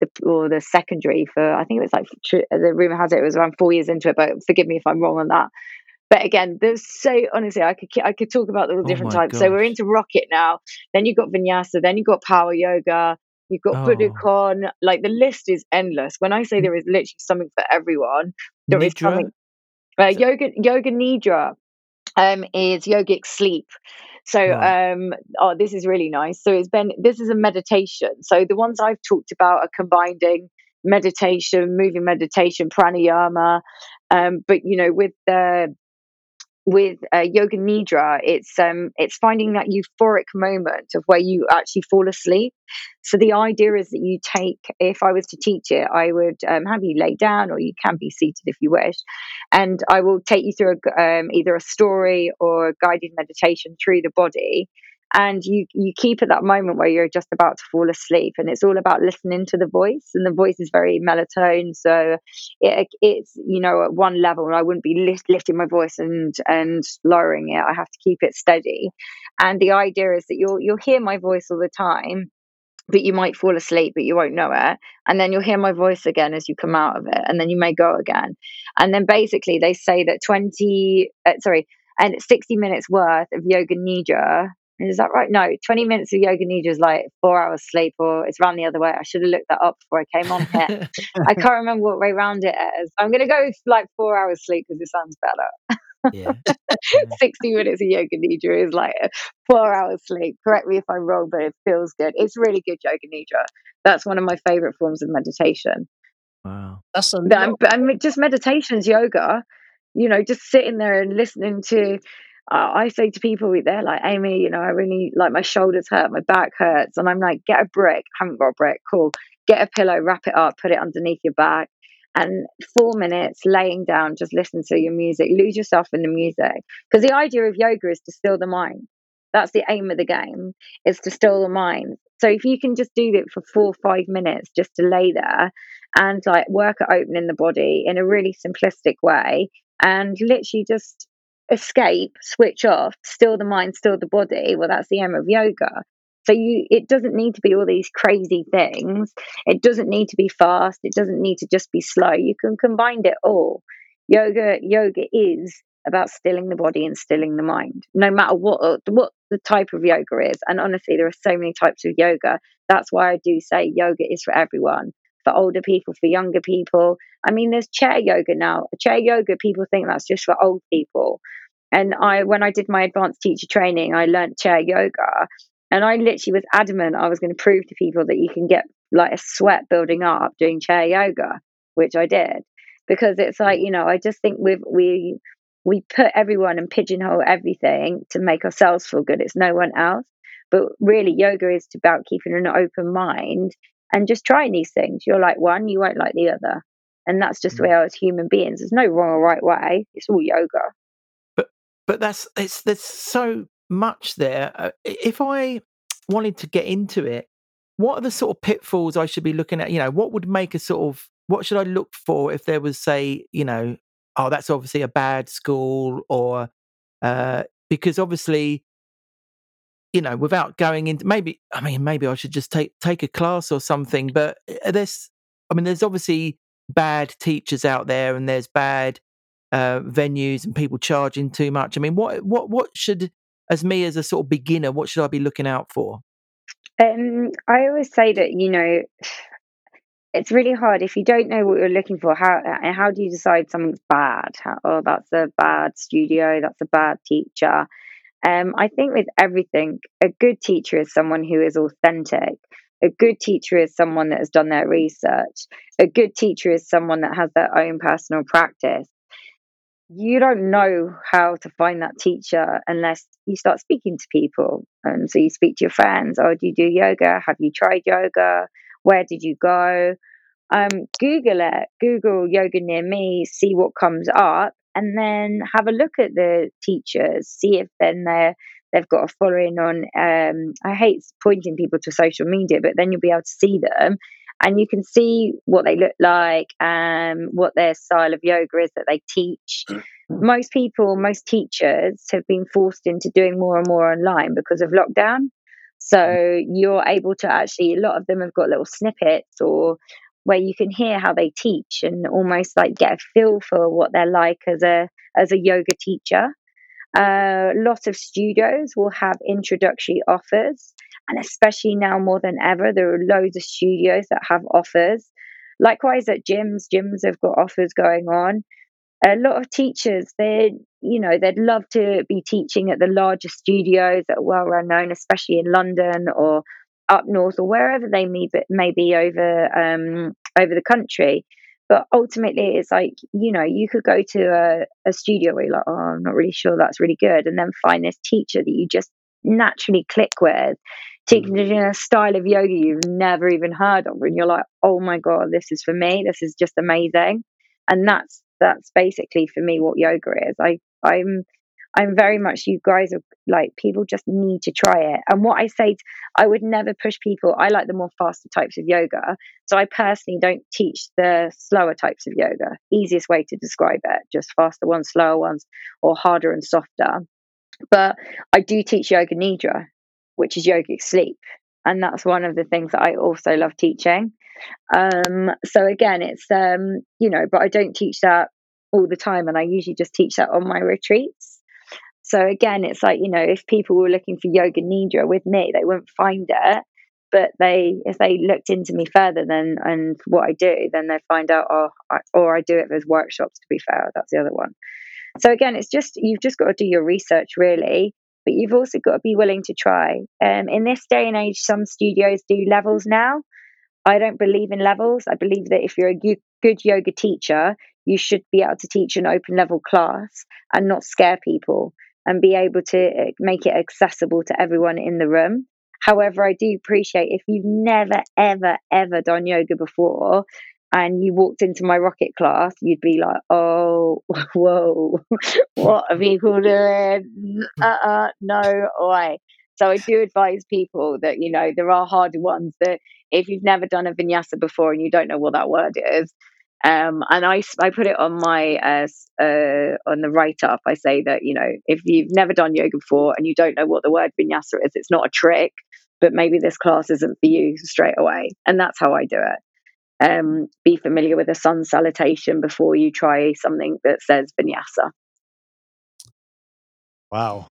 Speaker 3: the, or the secondary for, I think it was like, the rumor has it, it was around four years into it, but forgive me if I'm wrong on that. but again, there's so honestly, I could I could talk about all the
Speaker 1: Oh
Speaker 3: different
Speaker 1: my
Speaker 3: types. So we're into rocket now. Then you've got vinyasa. Then you've got power yoga. You've got
Speaker 1: Oh.
Speaker 3: Budokon. Like the list is endless. When I say there is literally something for everyone, there is something. Uh, yoga yoga nidra um, is yogic sleep. So um, oh, this is really nice. So it's been this is a meditation. So the ones I've talked about are combining meditation, moving meditation, pranayama. Um, but you know, with the with uh, yoga nidra it's um it's finding that euphoric moment of where you actually fall asleep. So the idea is that you take if i was to teach it i would um, have you lay down or you can be seated if you wish and i will take you through a, um, either a story or a guided meditation through the body and you you keep at that moment where you're just about to fall asleep and it's all about listening to the voice and the voice is very melatonin so it, it's you know at one level I wouldn't be lift, lifting my voice and and lowering it I have to keep it steady. And the idea is that you'll you'll hear my voice all the time but you might fall asleep but you won't know it and then you'll hear my voice again as you come out of it and then you may go again. And then basically they say that 20 uh, sorry and 60 minutes worth of yoga nidra is that right? No, 20 minutes of yoga nidra is like four hours sleep, or it's round the other way. I should have looked that up before I came on [laughs] here. I can't remember what way round it is. I'm going to go with like four hours sleep because it sounds better.
Speaker 1: yeah. Yeah. [laughs]
Speaker 3: 60 minutes of yoga nidra is like four hours sleep. Correct me if I'm wrong, but it feels good. It's really good yoga nidra. That's one of my favorite forms of meditation.
Speaker 1: Wow.
Speaker 2: That's a
Speaker 3: But I'm,
Speaker 2: lot.
Speaker 3: but I'm just meditation's yoga. You know, just sitting there and listening to. I say to people, they're like, Amy, you know, I really like my shoulders hurt, my back hurts, and I'm like, get a brick. haven't got a brick. Cool. Get a pillow, wrap it up, put it underneath your back, and four minutes laying down, just listen to your music, lose yourself in the music. Because the idea of yoga is to still the mind. That's the aim of the game, is to still the mind. So if you can just do it for four or five minutes, just to lay there and like work at opening the body in a really simplistic way and literally just escape, switch off, still the mind, still the body. Well, that's the aim of yoga. So you it doesn't need to be all these crazy things. It doesn't need to be fast. It doesn't need to just be slow. You can combine it all. Yoga yoga is about stilling the body and stilling the mind, no matter what what the type of yoga is. And honestly, there are so many types of yoga. That's why I do say yoga is for everyone, for older people, for younger people. I mean, there's chair yoga now. Chair yoga, people think that's just for old people. And I, when I did my advanced teacher training, I learned chair yoga, and I literally was adamant I was going to prove to people that you can get like a sweat building up doing chair yoga, which I did, because it's like you know I just think we we we put everyone and pigeonhole everything to make ourselves feel good. It's no one else, but really yoga is about keeping an open mind and just trying these things. You're like one, you won't like the other, and that's just the way we are as human beings. There's no wrong or right way. It's all yoga.
Speaker 1: But but that's it's there's so much there. Uh, if I wanted to get into it, what are the sort of pitfalls I should be looking at? You know, what would make a sort of what should I look for if there was say, you know, oh, that's obviously a bad school or uh because obviously you know without going into maybe i mean maybe i should just take take a class or something but uh, there's i mean there's obviously bad teachers out there and there's bad uh venues and people charging too much i mean what what what should as me as a sort of beginner what should i be looking out for
Speaker 3: Um, I always say that you know it's really hard if you don't know what you're looking for. How how do you decide something's bad? How, oh, that's a bad studio. That's a bad teacher. Um, I think with everything, a good teacher is someone who is authentic. A good teacher is someone that has done their research. A good teacher is someone that has their own personal practice. You don't know how to find that teacher unless you start speaking to people. And so you speak to your friends. Oh, do you do yoga? Have you tried yoga? Where did you go? Um, Google it. Google yoga near me. See what comes up, and then have a look at the teachers. See if then they're they've got a following on. Um, I hate pointing people to social media, but then you'll be able to see them, and you can see what they look like, um, what their style of yoga is that they teach. Most people, most teachers have been forced into doing more and more online because of lockdown. So you're able to actually, a lot of them have got little snippets or where you can hear how they teach and almost like get a feel for what they're like as a as a yoga teacher. A lot of studios will have introductory offers, and especially now more than ever, there are loads of studios that have offers. Likewise, at gyms, gyms have got offers going on. A lot of teachers, they, you know, they'd love to be teaching at the larger studios that are well known, especially in London or up north or wherever they may be, may be over um, over the country. But ultimately, it's like, you know, you could go to a, a studio where you're like, oh, I'm not really sure that's really good. And then find this teacher that you just naturally click with, teaching mm. a style of yoga you've never even heard of. And you're like, oh my God, this is for me. This is just amazing. And that's, that's basically for me what yoga is. I, I'm, I'm very much you guys are like people just need to try it. And what I say, I would never push people. I like the more faster types of yoga, so I personally don't teach the slower types of yoga. Easiest way to describe it, just faster ones, slower ones, or harder and softer. But I do teach yoga nidra, which is yogic sleep, and that's one of the things that I also love teaching. Um, so again, it's um, you know, but I don't teach that all the time, and I usually just teach that on my retreats. So again, it's like, you know, if people were looking for yoga nidra with me, they wouldn't find it. But they, if they looked into me further than and what I do, then they find out, oh, I, or I do it as workshops. To be fair, that's the other one. So again, it's just you've just got to do your research really, but you've also got to be willing to try. Um, in this day and age, some studios do levels now. I don't believe in levels. I believe that if you're a good yoga teacher, you should be able to teach an open level class and not scare people and be able to uh, make it accessible to everyone in the room. However, I do appreciate if you've never, ever, ever done yoga before and you walked into my rocket class, you'd be like, oh, [laughs] whoa, what are people doing? Uh uh no way. So I do advise people that, you know, there are harder ones that if you've never done a vinyasa before and you don't know what that word is, um, and I, I put it on my uh, uh, on the write up. I say that you know if you've never done yoga before and you don't know what the word vinyasa is, it's not a trick, but maybe this class isn't for you straight away. And that's how I do it. Um, be familiar with a sun salutation before you try something that says vinyasa.
Speaker 2: Wow,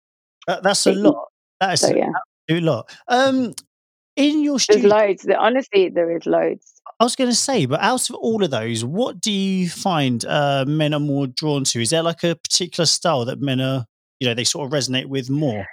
Speaker 2: that, that's a lot. That is so, yeah. a lot. Um, in your
Speaker 3: studio, there's loads. Honestly, there is loads.
Speaker 2: I was going to say, but out of all of those, what do you find uh, men are more drawn to? Is there like a particular style that men are, you know, they sort of resonate with more,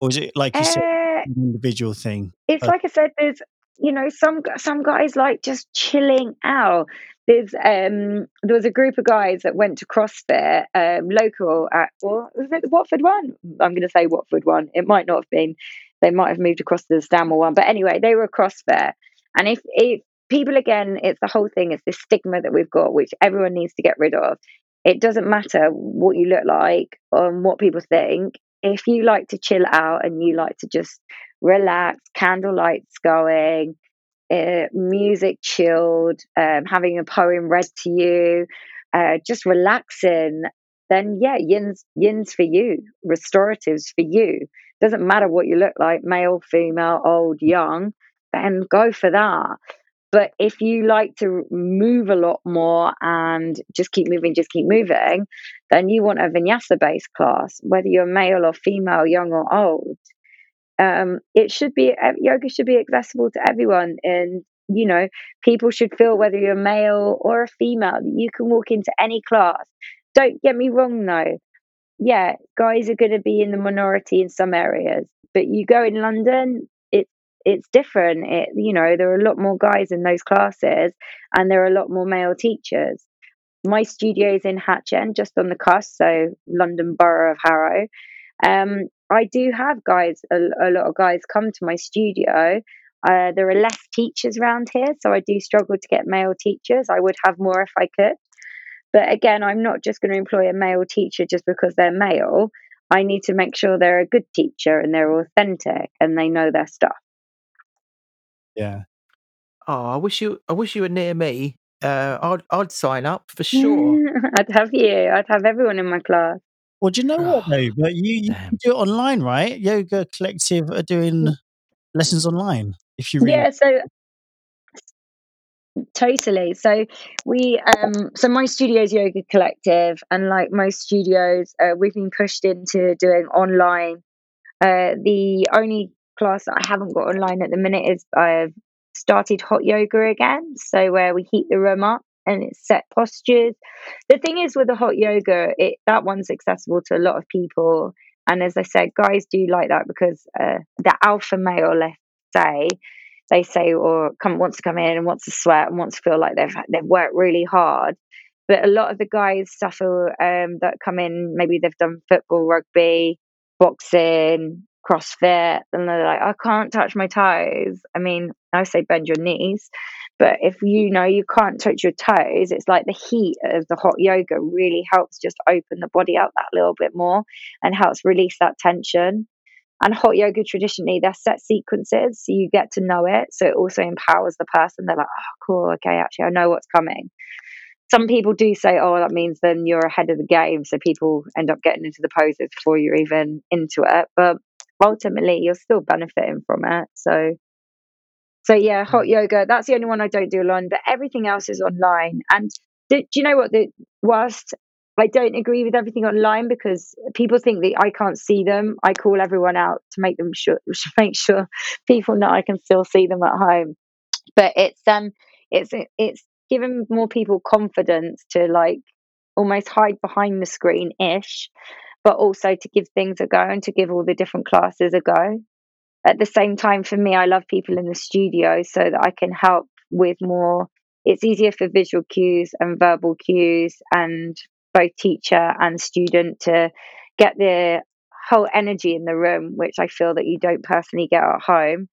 Speaker 2: or is it like you uh, said, an individual thing?
Speaker 3: It's uh, like I said, there's you know some some guys like just chilling out. There's um there was a group of guys that went to CrossFit um, local at what was it the Watford one? I'm going to say Watford one. It might not have been. They might have moved across to the Stanmore one, but anyway, they were CrossFit. And if, if people again, it's the whole thing, it's this stigma that we've got, which everyone needs to get rid of. It doesn't matter what you look like or what people think. If you like to chill out and you like to just relax, candle lights going, uh, music chilled, um, having a poem read to you, uh, just relaxing, then yeah, yin's yin's for you, restoratives for you. Doesn't matter what you look like, male, female, old, young, then go for that. But if you like to move a lot more and just keep moving, just keep moving, then you want a vinyasa based class, whether you're male or female, young or old. Um, it should be yoga should be accessible to everyone, and you know people should feel whether you're male or a female that you can walk into any class. Don't get me wrong though, yeah, guys are going to be in the minority in some areas, but you go in London, it's different. It, you know, there are a lot more guys in those classes and there are a lot more male teachers. My studio is in Hatch End, just on the cusp, so London Borough of Harrow. Um, I do have guys, a, a, lot of guys come to my studio. Uh, there are less teachers around here, so I do struggle to get male teachers. I would have more if I could. But again, I'm not just going to employ a male teacher just because they're male. I need to make sure they're a good teacher and they're authentic and they know their stuff.
Speaker 2: Yeah.
Speaker 1: Oh, I wish you I wish you were near me. Uh, I'd I'd sign up for sure. [laughs]
Speaker 3: I'd have you. I'd have everyone in my class.
Speaker 2: Well, do you know what [sighs] though? But you, you can do it online, right? Yoga Collective are doing lessons online. If you really
Speaker 3: Yeah, so Totally. So we, um, so my studio's yoga collective, and like most studios, uh, we've been pushed into doing online. Uh, the only class that I haven't got online at the minute is I've started hot yoga again. So where we heat the room up and it's set postures. The thing is with the hot yoga, it that one's accessible to a lot of people. And as I said, guys do like that because uh, the alpha male, let's say, they say or come wants to come in and wants to sweat and wants to feel like they've they've worked really hard. But a lot of the guys suffer um, that come in. Maybe they've done football, rugby, boxing, CrossFit, and they're like, I can't touch my toes. I mean, I say bend your knees, but if you know you can't touch your toes, it's like the heat of the hot yoga really helps just open the body up that little bit more and helps release that tension. And hot yoga traditionally, they're set sequences, so you get to know it. So it also empowers the person. They're like, oh, cool, okay, actually, I know what's coming. Some people do say, oh, that means then you're ahead of the game. So people end up getting into the poses before you're even into it. But ultimately, you're still benefiting from it. So, so yeah, hot yoga, that's the only one I don't do alone, but everything else is online. And do, do you know what? The, whilst I don't agree with everything online because people think that I can't see them. I call everyone out to make them sure, [laughs] make sure people know I can still see them at home. But it's um, it's it's given more people confidence to like almost hide behind the screen ish, but also to give things a go and to give all the different classes a go. At the same time, for me, I love people in the studio so that I can help with more. It's easier for visual cues and verbal cues and both teacher and student to get the whole energy in the room, which I feel that you don't personally get at home.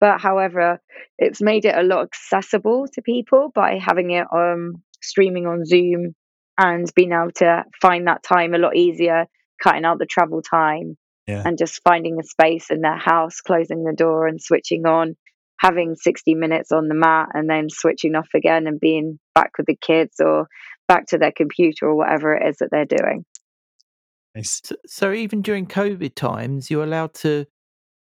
Speaker 3: But however, it's made it a lot accessible to people by having it um, streaming on Zoom and being able to find that time a lot easier, cutting out the travel time yeah. and just finding a space in their house, closing the door and switching on, having 60 minutes on the mat and then switching off again and being back with the kids or back to their computer or whatever it is that they're doing.
Speaker 1: Nice. So, so even during COVID times, you're allowed to,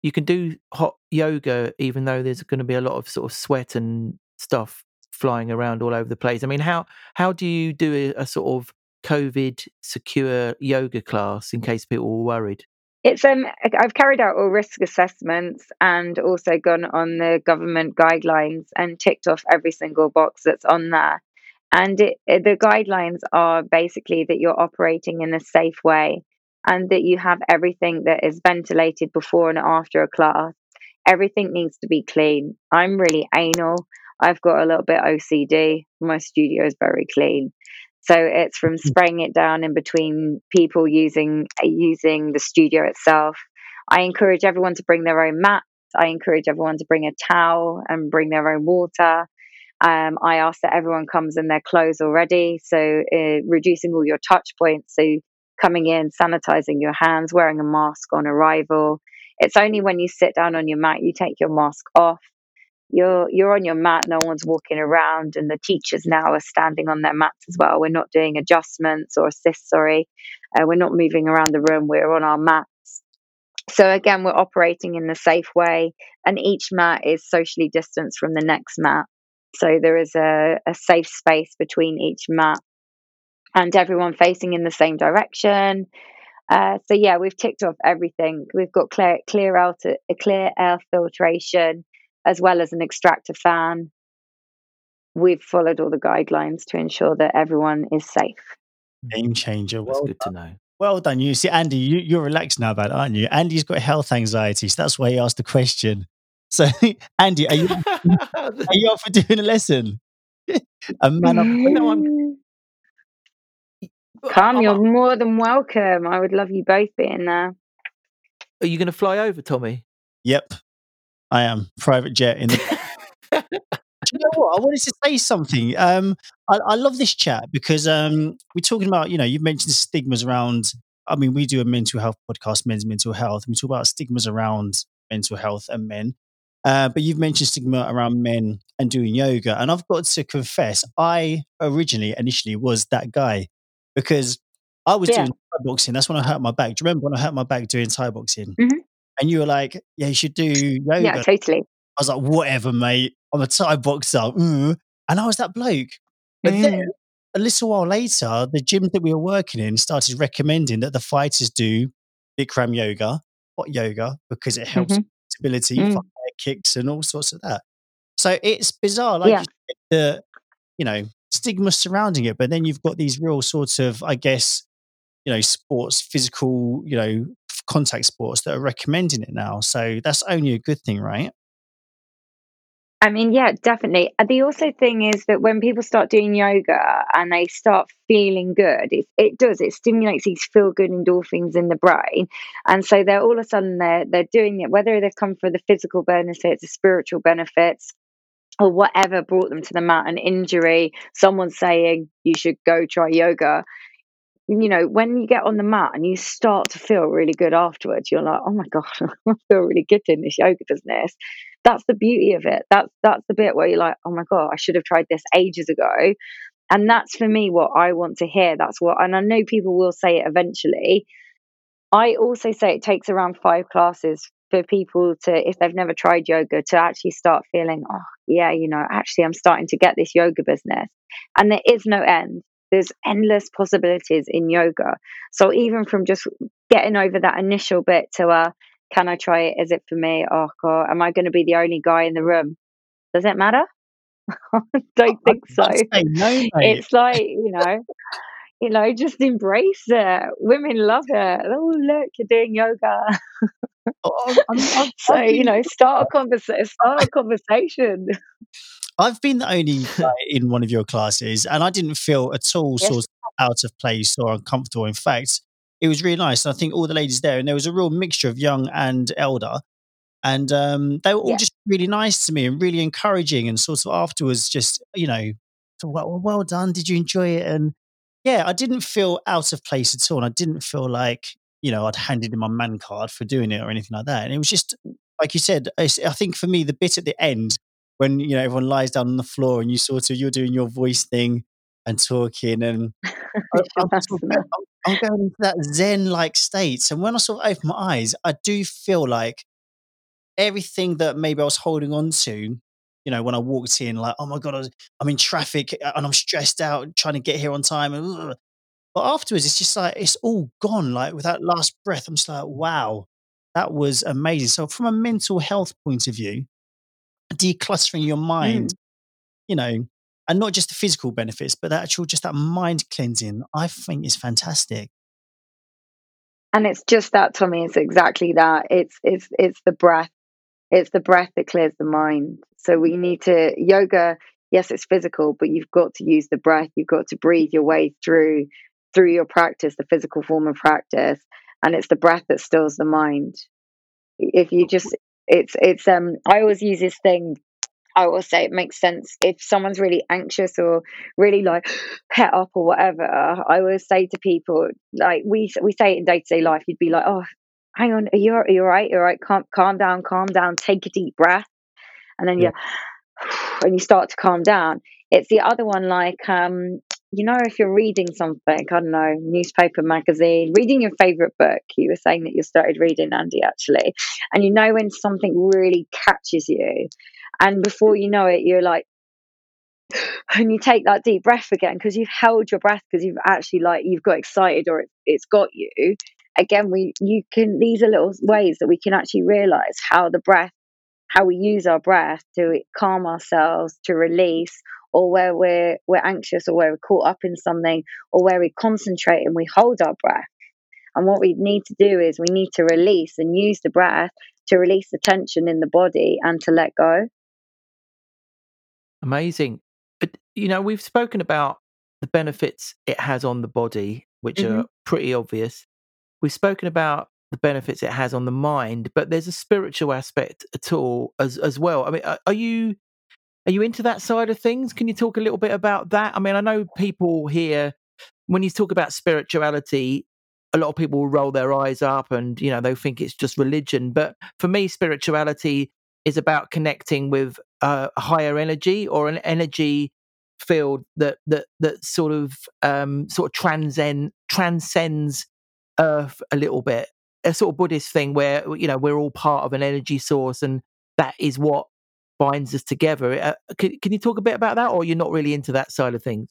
Speaker 1: you can do hot yoga, even though there's going to be a lot of sort of sweat and stuff flying around all over the place. I mean, how how do you do a, a sort of COVID secure yoga class in case people were worried?
Speaker 3: It's um I've carried out all risk assessments and also gone on the government guidelines and ticked off every single box that's on there. And it, it, the guidelines are basically that you're operating in a safe way and that you have everything that is ventilated before and after a class. Everything needs to be clean. I'm really anal. I've got a little bit OCD. My studio is very clean. So it's from mm. spraying it down in between people using using the studio itself. I encourage everyone to bring their own mats. I encourage everyone to bring a towel and bring their own water. Um, I ask that everyone comes in their clothes already, so uh, reducing all your touch points. So coming in, sanitizing your hands, wearing a mask on arrival. It's only when you sit down on your mat you take your mask off. You're you're on your mat. No one's walking around, and the teachers now are standing on their mats as well. We're not doing adjustments or assists. Sorry, uh, we're not moving around the room. We're on our mats. So again, we're operating in the safe way, and each mat is socially distanced from the next mat. So there is a, a safe space between each mat and everyone facing in the same direction. Uh, so yeah, we've ticked off everything. We've got clear clear out a clear air filtration as well as an extractor fan. We've followed all the guidelines to ensure that everyone is safe. Hmm.
Speaker 2: Game changer.
Speaker 1: Well that's good to know.
Speaker 2: Well done. You see, Andy, you, you're relaxed now about it, aren't you? Andy's got health anxiety, so that's why he asked the question. So, [laughs] Andy, are you [laughs] are you up for doing a lesson? [laughs]
Speaker 3: a man up. No, I'm. Come, you're more than welcome. I would love you both being there.
Speaker 1: Are you going to fly over, Tommy?
Speaker 2: Yep, I am. Private jet in the. [laughs] Do you know what? I wanted to say something. Um, I, I love this chat because um, we're talking about, you know, you've mentioned stigmas around. I mean, we do a mental health podcast, men's mental health, and we talk about stigmas around mental health and men. Uh, but you've mentioned stigma around men and doing yoga. And I've got to confess, I originally, initially was that guy because I was yeah. doing Thai boxing. That's when I hurt my back. Do you remember when I hurt my back doing Thai boxing? Mm-hmm. And you were like, yeah, you should do yoga.
Speaker 3: Yeah, totally.
Speaker 2: I was like, whatever, mate. I'm a Thai boxer. Mm. And I was that bloke. But
Speaker 3: Mm.
Speaker 2: then a little while later, the gym that we were working in started recommending that the fighters do Bikram yoga, hot yoga, because it helps
Speaker 3: Mhm.
Speaker 2: stability,
Speaker 3: Mm.
Speaker 2: air kicks, and all sorts of that. So it's bizarre, like
Speaker 3: Yeah.
Speaker 2: you the you know stigma surrounding it, but then you've got these real sorts of, I guess, you know, sports, physical, you know, contact sports that are recommending it now. So that's only a good thing, right?
Speaker 3: I mean, yeah, definitely. The also thing is that when people start doing yoga and they start feeling good, it, it does, it stimulates these feel good endorphins in the brain. And so they're all of a sudden they're they're doing it, whether they've come for the physical benefits, the spiritual benefits, or whatever brought them to the mat, an injury, someone saying you should go try yoga. You know, when you get on the mat and you start to feel really good afterwards, you're like, oh my God, [laughs] I feel really good in this yoga business. That's the beauty of it. That's that's the bit where you're like, oh my God, I should have tried this ages ago. And that's for me what I want to hear. That's what and I know people will say it eventually. I also say it takes around five classes for people to, if they've never tried yoga, to actually start feeling, oh, yeah, you know, actually, I'm starting to get this yoga business. And there is no end. There's endless possibilities in yoga. So even from just getting over that initial bit to, uh, can I try it? Is it for me? Oh, God, am I going to be the only guy in the room? Does it matter? [laughs] Don't think so.
Speaker 2: No.
Speaker 3: It's like, you know, you know, just embrace it. Women love it. Oh, look, you're doing yoga.
Speaker 2: Oh, I'm- [laughs] I'm-
Speaker 3: So, you know, start a conversation. Start a conversation.
Speaker 2: I've been the only guy in one of your classes, and I didn't feel at all
Speaker 3: Yes.
Speaker 2: sort of out of place or uncomfortable. In fact, it was really nice. And I think all the ladies there, and there was a real mixture of young and elder, and um, they were all
Speaker 3: Yeah.
Speaker 2: just really nice to me and really encouraging. And sort of afterwards, just you know, well, well done. Did you enjoy it? And yeah, I didn't feel out of place at all, and I didn't feel like you know I'd handed in my man card for doing it or anything like that. And it was just like you said. I think for me, the bit at the end when you know everyone lies down on the floor and you sort of you're doing your voice thing and talking and [laughs] I, I'm, sort of-
Speaker 3: Shavasana.
Speaker 2: I'm- I'm going into that zen like state. And when I sort of open my eyes I do feel like everything that maybe I was holding on to you know when I walked in like oh my god was, I'm in traffic and I'm stressed out trying to get here on time. and but afterwards it's just like it's all gone like with that last breath I'm just like wow that was amazing. So from a mental health point of view decluttering your mind
Speaker 3: Mm.
Speaker 2: you know, and not just the physical benefits, but the actual just that mind cleansing, I think is fantastic.
Speaker 3: And it's just that, Tommy. It's exactly that. It's it's it's the breath. It's the breath that clears the mind. So we need to yoga. Yes, it's physical, but you've got to use the breath. You've got to breathe your way through through your practice, the physical form of practice, and it's the breath that stills the mind. If you just, it's it's um. I always use this thing. I will say it makes sense if someone's really anxious or really like [gasps] pet up or whatever. I always say to people, like we we say it in day to day life, you'd be like, oh, hang on, are you are you all right? You're all right. Calm, calm down, calm down. Take a deep breath, and then
Speaker 2: Yeah.
Speaker 3: you [sighs] and you start to calm down. It's the other one, like um, you know, if you're reading something, I don't know, newspaper, magazine, reading your favorite book. You were saying that you started reading, Andy, actually, and you know when something really catches you, and before you know it, you're like [sighs] and you take that deep breath again because you've held your breath because you've actually like you've got excited or it, it's got you again we you can these are little ways that we can actually realize how the breath how we use our breath to calm ourselves to release or where we're we're anxious or where we're caught up in something or where we concentrate and we hold our breath and what we need to do is we need to release and use the breath to release the tension in the body and to let go
Speaker 1: Amazing. But, you know, we've spoken about the benefits it has on the body, which
Speaker 3: Mhm.
Speaker 1: are pretty obvious. We've spoken about the benefits it has on the mind, but there's a spiritual aspect at all as as well. I mean, are, are you are you into that side of things? Can you talk a little bit about that? I mean, I know people here when you talk about spirituality, a lot of people will roll their eyes up and you know they think it's just religion. But for me, spirituality is about connecting with uh, a higher energy or an energy field that that that sort of um, sort of transcend transcends Earth a little bit. A sort of Buddhist thing where you know we're all part of an energy source, and that is what binds us together. Uh, can, can you talk a bit about that, or you're not really into that side of things?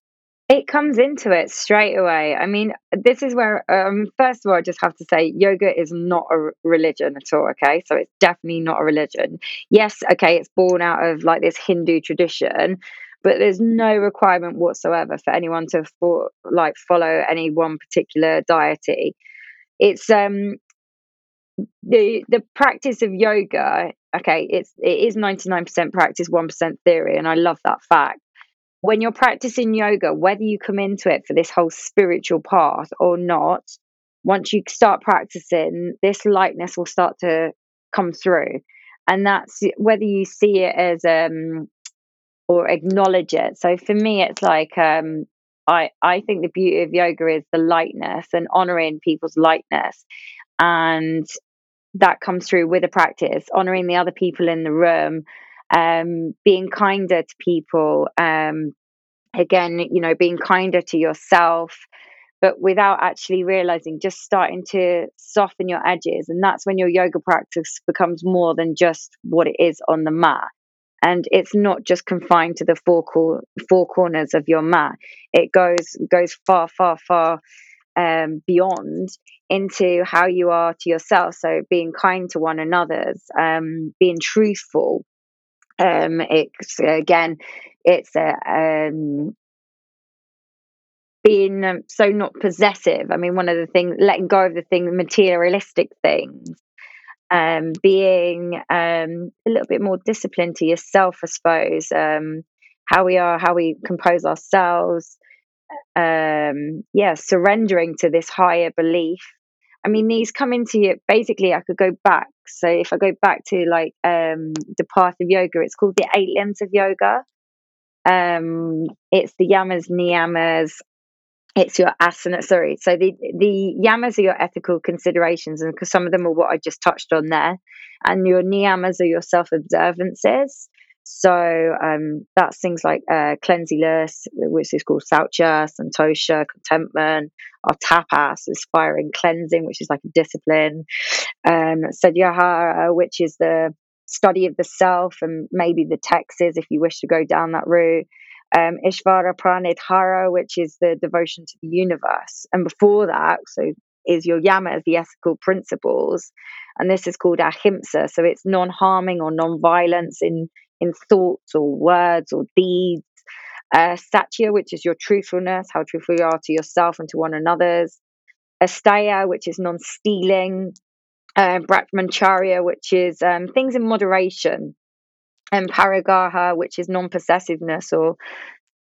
Speaker 3: It comes into it straight away. I mean, this is where, um, first of all, I just have to say yoga is not a religion at all, okay? So it's definitely not a religion. Yes, okay, it's born out of like this Hindu tradition, but there's no requirement whatsoever for anyone to like follow any one particular deity. It's um the the practice of yoga okay it's it is 99% practice 1% theory and i love that fact when you're practicing yoga, whether you come into it for this whole spiritual path or not, once you start practicing, this lightness will start to come through. And that's whether you see it as um or acknowledge it. So for me it's like um I I think the beauty of yoga is the lightness and honoring people's lightness. And that comes through with a practice, honoring the other people in the room, um, being kinder to people, um, again, you know, being kinder to yourself, but without actually realizing, just starting to soften your edges. And that's when your yoga practice becomes more than just what it is on the mat. And it's not just confined to the four, cor- four corners of your mat. It goes goes far, far, far um, beyond into how you are to yourself. So being kind to one another's, um, being truthful, um, it's again, it's a um, being um, so not possessive. I mean, one of the things, letting go of the thing, materialistic things, um, being um, a little bit more disciplined to yourself, I suppose. Um, how we are, how we compose ourselves. Um, yeah, surrendering to this higher belief I mean, these come into you. Basically, I could go back. So if I go back to like um, the path of yoga, it's called the eight limbs of yoga. Um, it's the yamas, niyamas. It's your asana. Sorry, so the the yamas are your ethical considerations, and because some of them are what I just touched on there, and your niyamas are your self observances. So um, that's things like uh, which is called saucha, santosha, contentment, or tapas, aspiring cleansing, which is like a discipline, um, which is the study of the self and maybe the texts if you wish to go down that route. Um, Ishvara Pranidhana, which is the devotion to the universe. And before that, so is your yamas, the ethical principles. And this is called ahimsa. So it's non harming or non violence in in thoughts or words or deeds. Uh, satya, which is your truthfulness, how truthful you are to yourself and to one another's. Asteya, which is non stealing. Uh, Brahmacharya, which is um, things in moderation. And Parigraha, which is non possessiveness or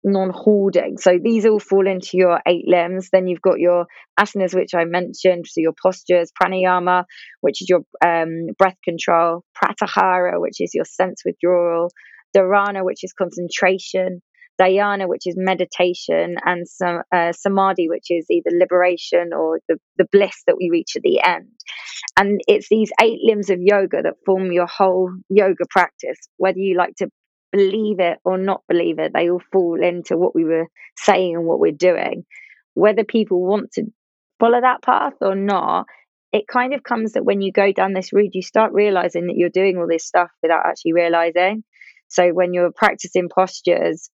Speaker 3: non hoarding. So these all fall into your eight limbs. Then you've got your asanas, which I mentioned, so your postures, pranayama, which is your um, breath control, pratyahara, which is your sense withdrawal, dharana, which is concentration, dhyana, which is meditation, and some, uh, samadhi, which is either liberation or the, the bliss that we reach at the end. And it's these eight limbs of yoga that form your whole yoga practice, whether you like to believe it or not believe it, they all fall into what we were saying and what we're doing. Whether people want to follow that path or not, it kind of comes that when you go down this route, you start realizing that you're doing all this stuff without actually realizing. So when you're practicing postures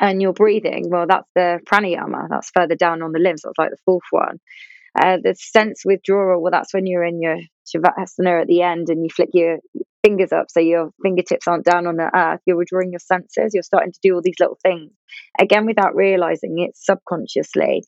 Speaker 3: and you're breathing, well, that's the pranayama, that's further down on the limbs, that's like the fourth one. Uh, the sense withdrawal, well, that's when you're in your shavasana at the end and you flick your fingers up so your fingertips aren't down on the earth. You're withdrawing your senses. You're starting to do all these little things again without realizing it subconsciously.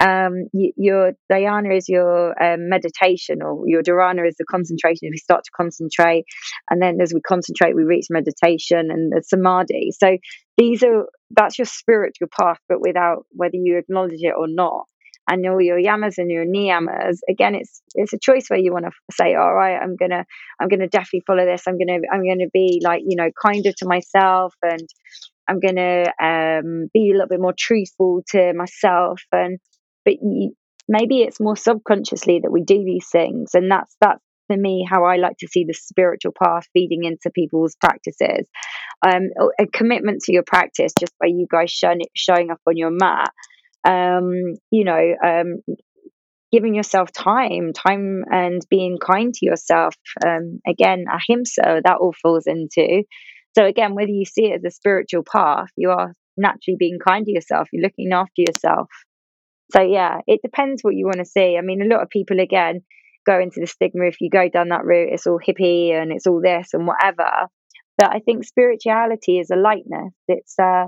Speaker 3: Um, y- your dhyana is your um, meditation, or your dharana is the concentration. We start to concentrate, and then as we concentrate, we reach meditation and the samadhi. So these are that's your spiritual path, but without whether you acknowledge it or not and all your yamas and your niyamas again it's it's a choice where you want to say all right i'm gonna i'm gonna definitely follow this. I'm gonna i'm gonna be like you know kinder to myself and i'm gonna um, be a little bit more truthful to myself and but you, maybe it's more subconsciously that we do these things and that's that's for me how i like to see the spiritual path feeding into people's practices. Um, a commitment to your practice just by you guys showing, showing up on your mat um, you know, um, giving yourself time, time and being kind to yourself. Um, again, ahimsa, that all falls into. So again, whether you see it as a spiritual path, you are naturally being kind to yourself. You're looking after yourself. So yeah, it depends what you want to see. I mean, a lot of people again go into the stigma if you go down that route, it's all hippie and it's all this and whatever. But I think spirituality is a lightness. It's uh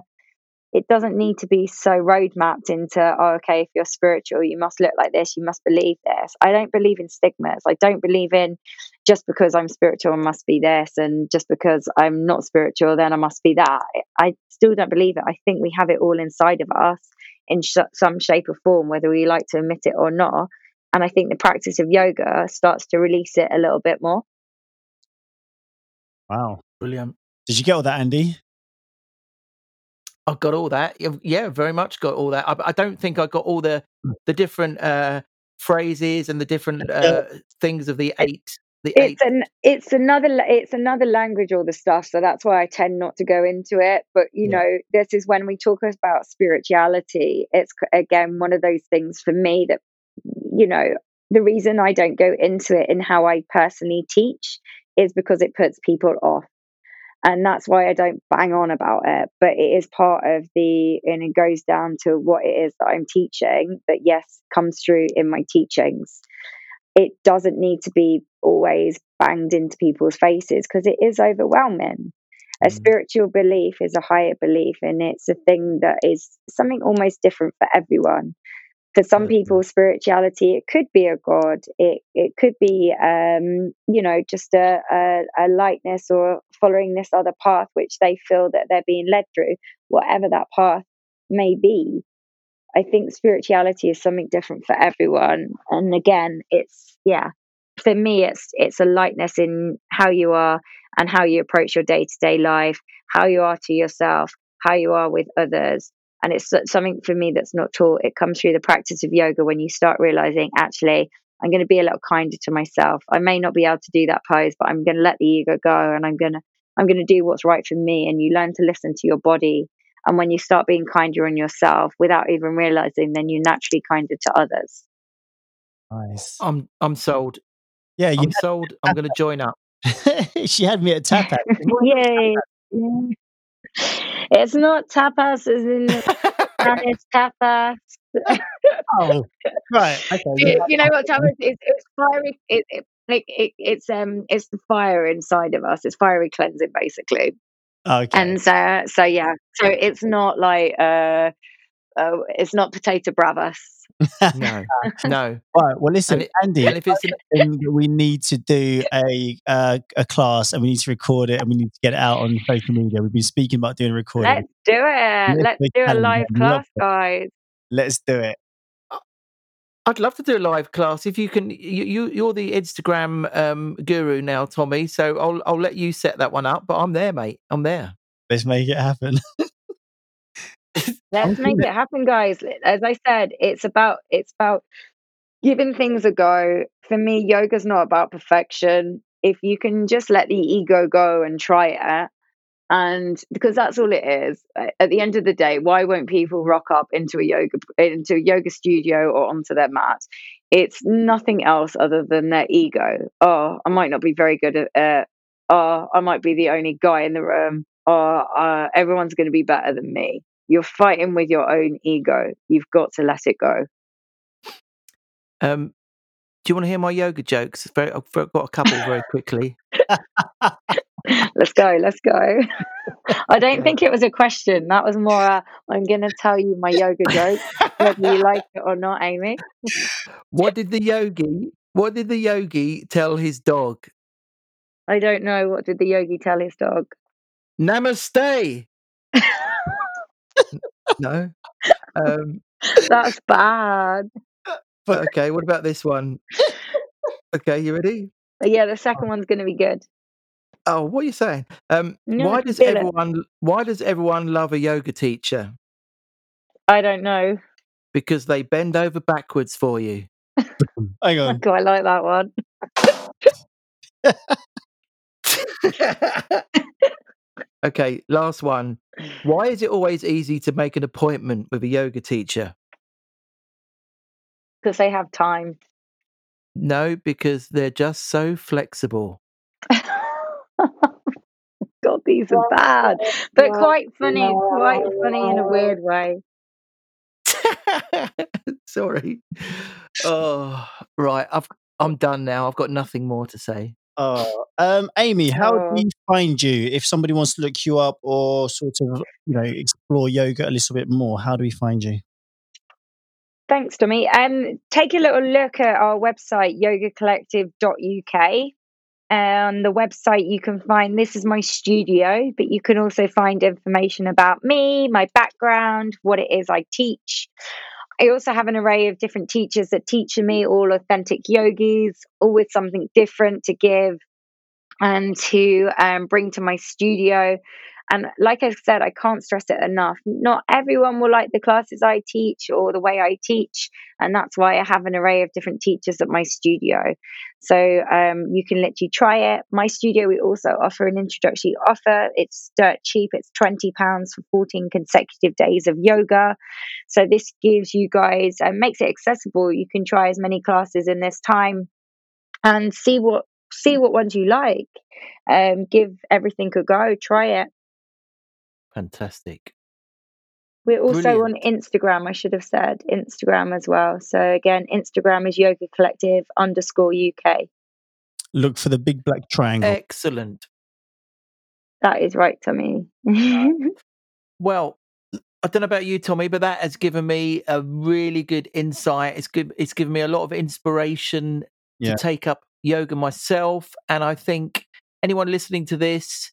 Speaker 3: it doesn't need to be so road mapped into oh okay if you're spiritual you must look like this you must believe this i don't believe in stigmas i don't believe in just because i'm spiritual i must be this and just because i'm not spiritual then i must be that i still don't believe it i think we have it all inside of us in sh- some shape or form whether we like to admit it or not and i think the practice of yoga starts to release it a little bit more
Speaker 2: Wow.
Speaker 1: Brilliant.
Speaker 2: Did you get all that, Andy?
Speaker 1: I got all that. Yeah, very much got all that. I, I don't think I got all the
Speaker 2: Mm.
Speaker 1: the different uh, phrases and the different uh, things of the eight. The eight.
Speaker 3: it's an it's another it's another language all the stuff so that's why i tend not to go into it but you
Speaker 2: Yeah.
Speaker 3: know this is when we talk about spirituality it's again one of those things for me that you know the reason i don't go into it in how i personally teach is because it puts people off and that's why i don't bang on about it but it is part of the and it goes down to what it is that i'm teaching that yes comes through in my teachings it doesn't need to be always banged into people's faces because it is overwhelming. A
Speaker 2: Mm.
Speaker 3: spiritual belief is a higher belief, and it's a thing that is something almost different for everyone. For some people, spirituality it could be a god, it it could be um, you know just a, a a lightness or following this other path which they feel that they're being led through, whatever that path may be. I think spirituality is something different for everyone. And again, it's yeah, for me it's it's a lightness in how you are and how you approach your day-to-day life, how you are to yourself, how you are with others. And it's something for me that's not taught. It comes through the practice of yoga when you start realizing actually I'm going to be a little kinder to myself. I may not be able to do that pose, but I'm going to let the ego go and I'm going to I'm going to do what's right for me and you learn to listen to your body and when you start being kinder on yourself without even realizing, then you're naturally kinder to others.
Speaker 2: Nice.
Speaker 1: I'm I'm sold.
Speaker 2: Yeah, you
Speaker 1: I'm sold. I'm going to join up. [laughs]
Speaker 2: she had me at tap [laughs]
Speaker 3: Yay. [laughs] It's not tapas as in [laughs] Spanish tapas. [laughs]
Speaker 2: oh, right. Okay.
Speaker 3: you, you know what tapas is? It's fiery. It, it, like it, it's um, it's the fire inside of us. It's fiery cleansing, basically.
Speaker 2: Okay.
Speaker 3: And so, so yeah. So it's not like uh, uh it's not potato bravas.
Speaker 1: No, [laughs] no.
Speaker 2: right. Well, listen,
Speaker 1: And it-
Speaker 2: Andy.
Speaker 1: And if it's an,
Speaker 2: then we need to do a uh, a class and we need to record it and we need to get it out on social media. We've been speaking about doing a recording.
Speaker 3: Let's do it.
Speaker 2: Yes,
Speaker 3: Let's do a live
Speaker 2: I'd
Speaker 3: class, guys.
Speaker 2: Let's do it.
Speaker 1: I'd love to do a live class. If you can, you, you you're the Instagram um, guru now, Tommy. So I'll I'll let you set that one up. But I'm there, mate. I'm there.
Speaker 2: Let's make it happen. [laughs]
Speaker 3: Let's make it happen, guys. As I said, it's about it's about giving things a go. For me, yoga's not about perfection. If you can just let the ego go and try it, and because that's all it is. At the end of the day, why won't people rock up into a yoga into a yoga studio or onto their mat? It's nothing else other than their ego. Oh, I might not be very good at it. Oh, I might be the only guy in the room. Oh, uh, everyone's going to be better than me. You're fighting with your own ego. You've got to let it go.
Speaker 1: Um, do you want to hear my yoga jokes? Very, I've got a couple very quickly. [laughs]
Speaker 3: let's go. Let's go. I don't think it was a question. That was more. i I'm going to tell you my yoga joke, whether you like it or not, Amy.
Speaker 1: What did the yogi? What did the yogi tell his dog?
Speaker 3: I don't know. What did the yogi tell his dog?
Speaker 1: Namaste. No. Um, [laughs]
Speaker 3: That's bad.
Speaker 1: But okay. What about this one? Okay, you ready?
Speaker 3: Yeah, the second one's going to be good.
Speaker 1: Oh, what are you saying? Um,
Speaker 3: No,
Speaker 1: why does
Speaker 3: feel it.
Speaker 1: everyone? Why does everyone love a yoga teacher?
Speaker 3: I don't know.
Speaker 1: Because they bend over backwards for you. [laughs]
Speaker 2: Hang [laughs] on.
Speaker 3: Do I like that one?
Speaker 1: Okay, last one. Why is it always easy to make an appointment with a yoga teacher?
Speaker 3: Because they have time.
Speaker 1: No, because they're just so flexible. [laughs]
Speaker 3: God, these are bad, but quite funny, quite funny in a weird way. [laughs]
Speaker 1: Sorry. Oh, right. I've I'm done now. I've got nothing more to say.
Speaker 2: Oh, um, Amy, how
Speaker 3: Oh.
Speaker 2: do you find you if somebody wants to look you up or sort of you know explore yoga a little bit more? How do we find you?
Speaker 3: Thanks, Tommy. Um, take a little look at our website, yogacollective.uk. And on the website, you can find this is my studio, but you can also find information about me, my background, what it is I teach. I also have an array of different teachers that teach me, all authentic yogis, all with something different to give and to um, bring to my studio. And like I said, I can't stress it enough. Not everyone will like the classes I teach or the way I teach. And that's why I have an array of different teachers at my studio. So um, you can literally try it. My studio, we also offer an introductory offer. It's dirt cheap, it's £20 for 14 consecutive days of yoga. So this gives you guys, uh, makes it accessible. You can try as many classes in this time and see what see what ones you like um give everything a go try it
Speaker 1: Fantastic.
Speaker 3: we're also
Speaker 1: Brilliant.
Speaker 3: on instagram i should have said instagram as well so again instagram is yoga collective underscore uk
Speaker 2: Look for the big black triangle.
Speaker 1: Excellent.
Speaker 3: that is right tommy uh, [laughs]
Speaker 1: Well, I don't know about you, Tommy, but that has given me a really good insight. It's good. It's given me a lot of inspiration
Speaker 2: Yeah.
Speaker 1: to take up yoga myself, and I think anyone listening to this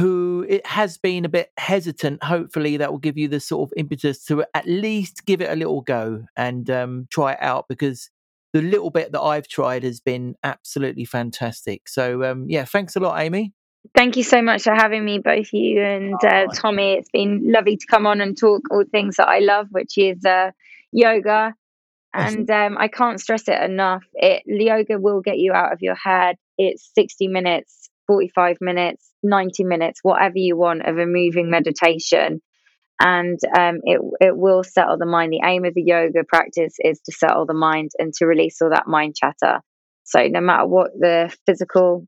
Speaker 1: who it has been a bit hesitant, hopefully that will give you the sort of impetus to at least give it a little go and um, try it out because the little bit that I've tried has been absolutely fantastic. So um, yeah, thanks a lot, Amy.
Speaker 3: thank you so much for having me both you and uh,
Speaker 2: Oh.
Speaker 3: tommy it's been lovely to come on and talk all things that i love which is uh, yoga and um, i can't stress it enough it yoga will get you out of your head it's 60 minutes 45 minutes 90 minutes whatever you want of a moving meditation and um, it it will settle the mind the aim of the yoga practice is to settle the mind and to release all that mind chatter so no matter what the physical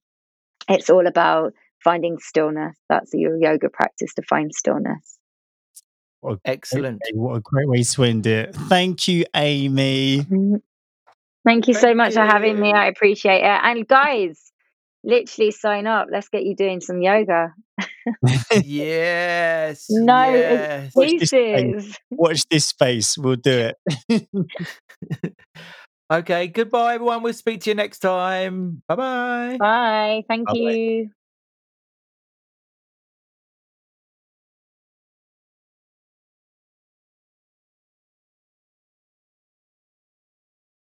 Speaker 3: it's all about finding stillness that's your yoga practice to find stillness
Speaker 2: What
Speaker 1: Excellent.
Speaker 2: okay, what a great way to end it. Thank you, Amy.
Speaker 3: Thank you so
Speaker 1: Thank
Speaker 3: much for having me. I appreciate it. And guys, literally sign up. Let's get you doing some yoga.
Speaker 1: yes. [laughs]
Speaker 3: No
Speaker 1: yes.
Speaker 2: Watch this space.
Speaker 3: excuses.
Speaker 2: Watch this space. We'll do it. [laughs]
Speaker 1: Okay. Goodbye, everyone. We'll speak to you next time. Bye bye.
Speaker 3: Bye. Thank
Speaker 2: Bye-bye.
Speaker 3: you.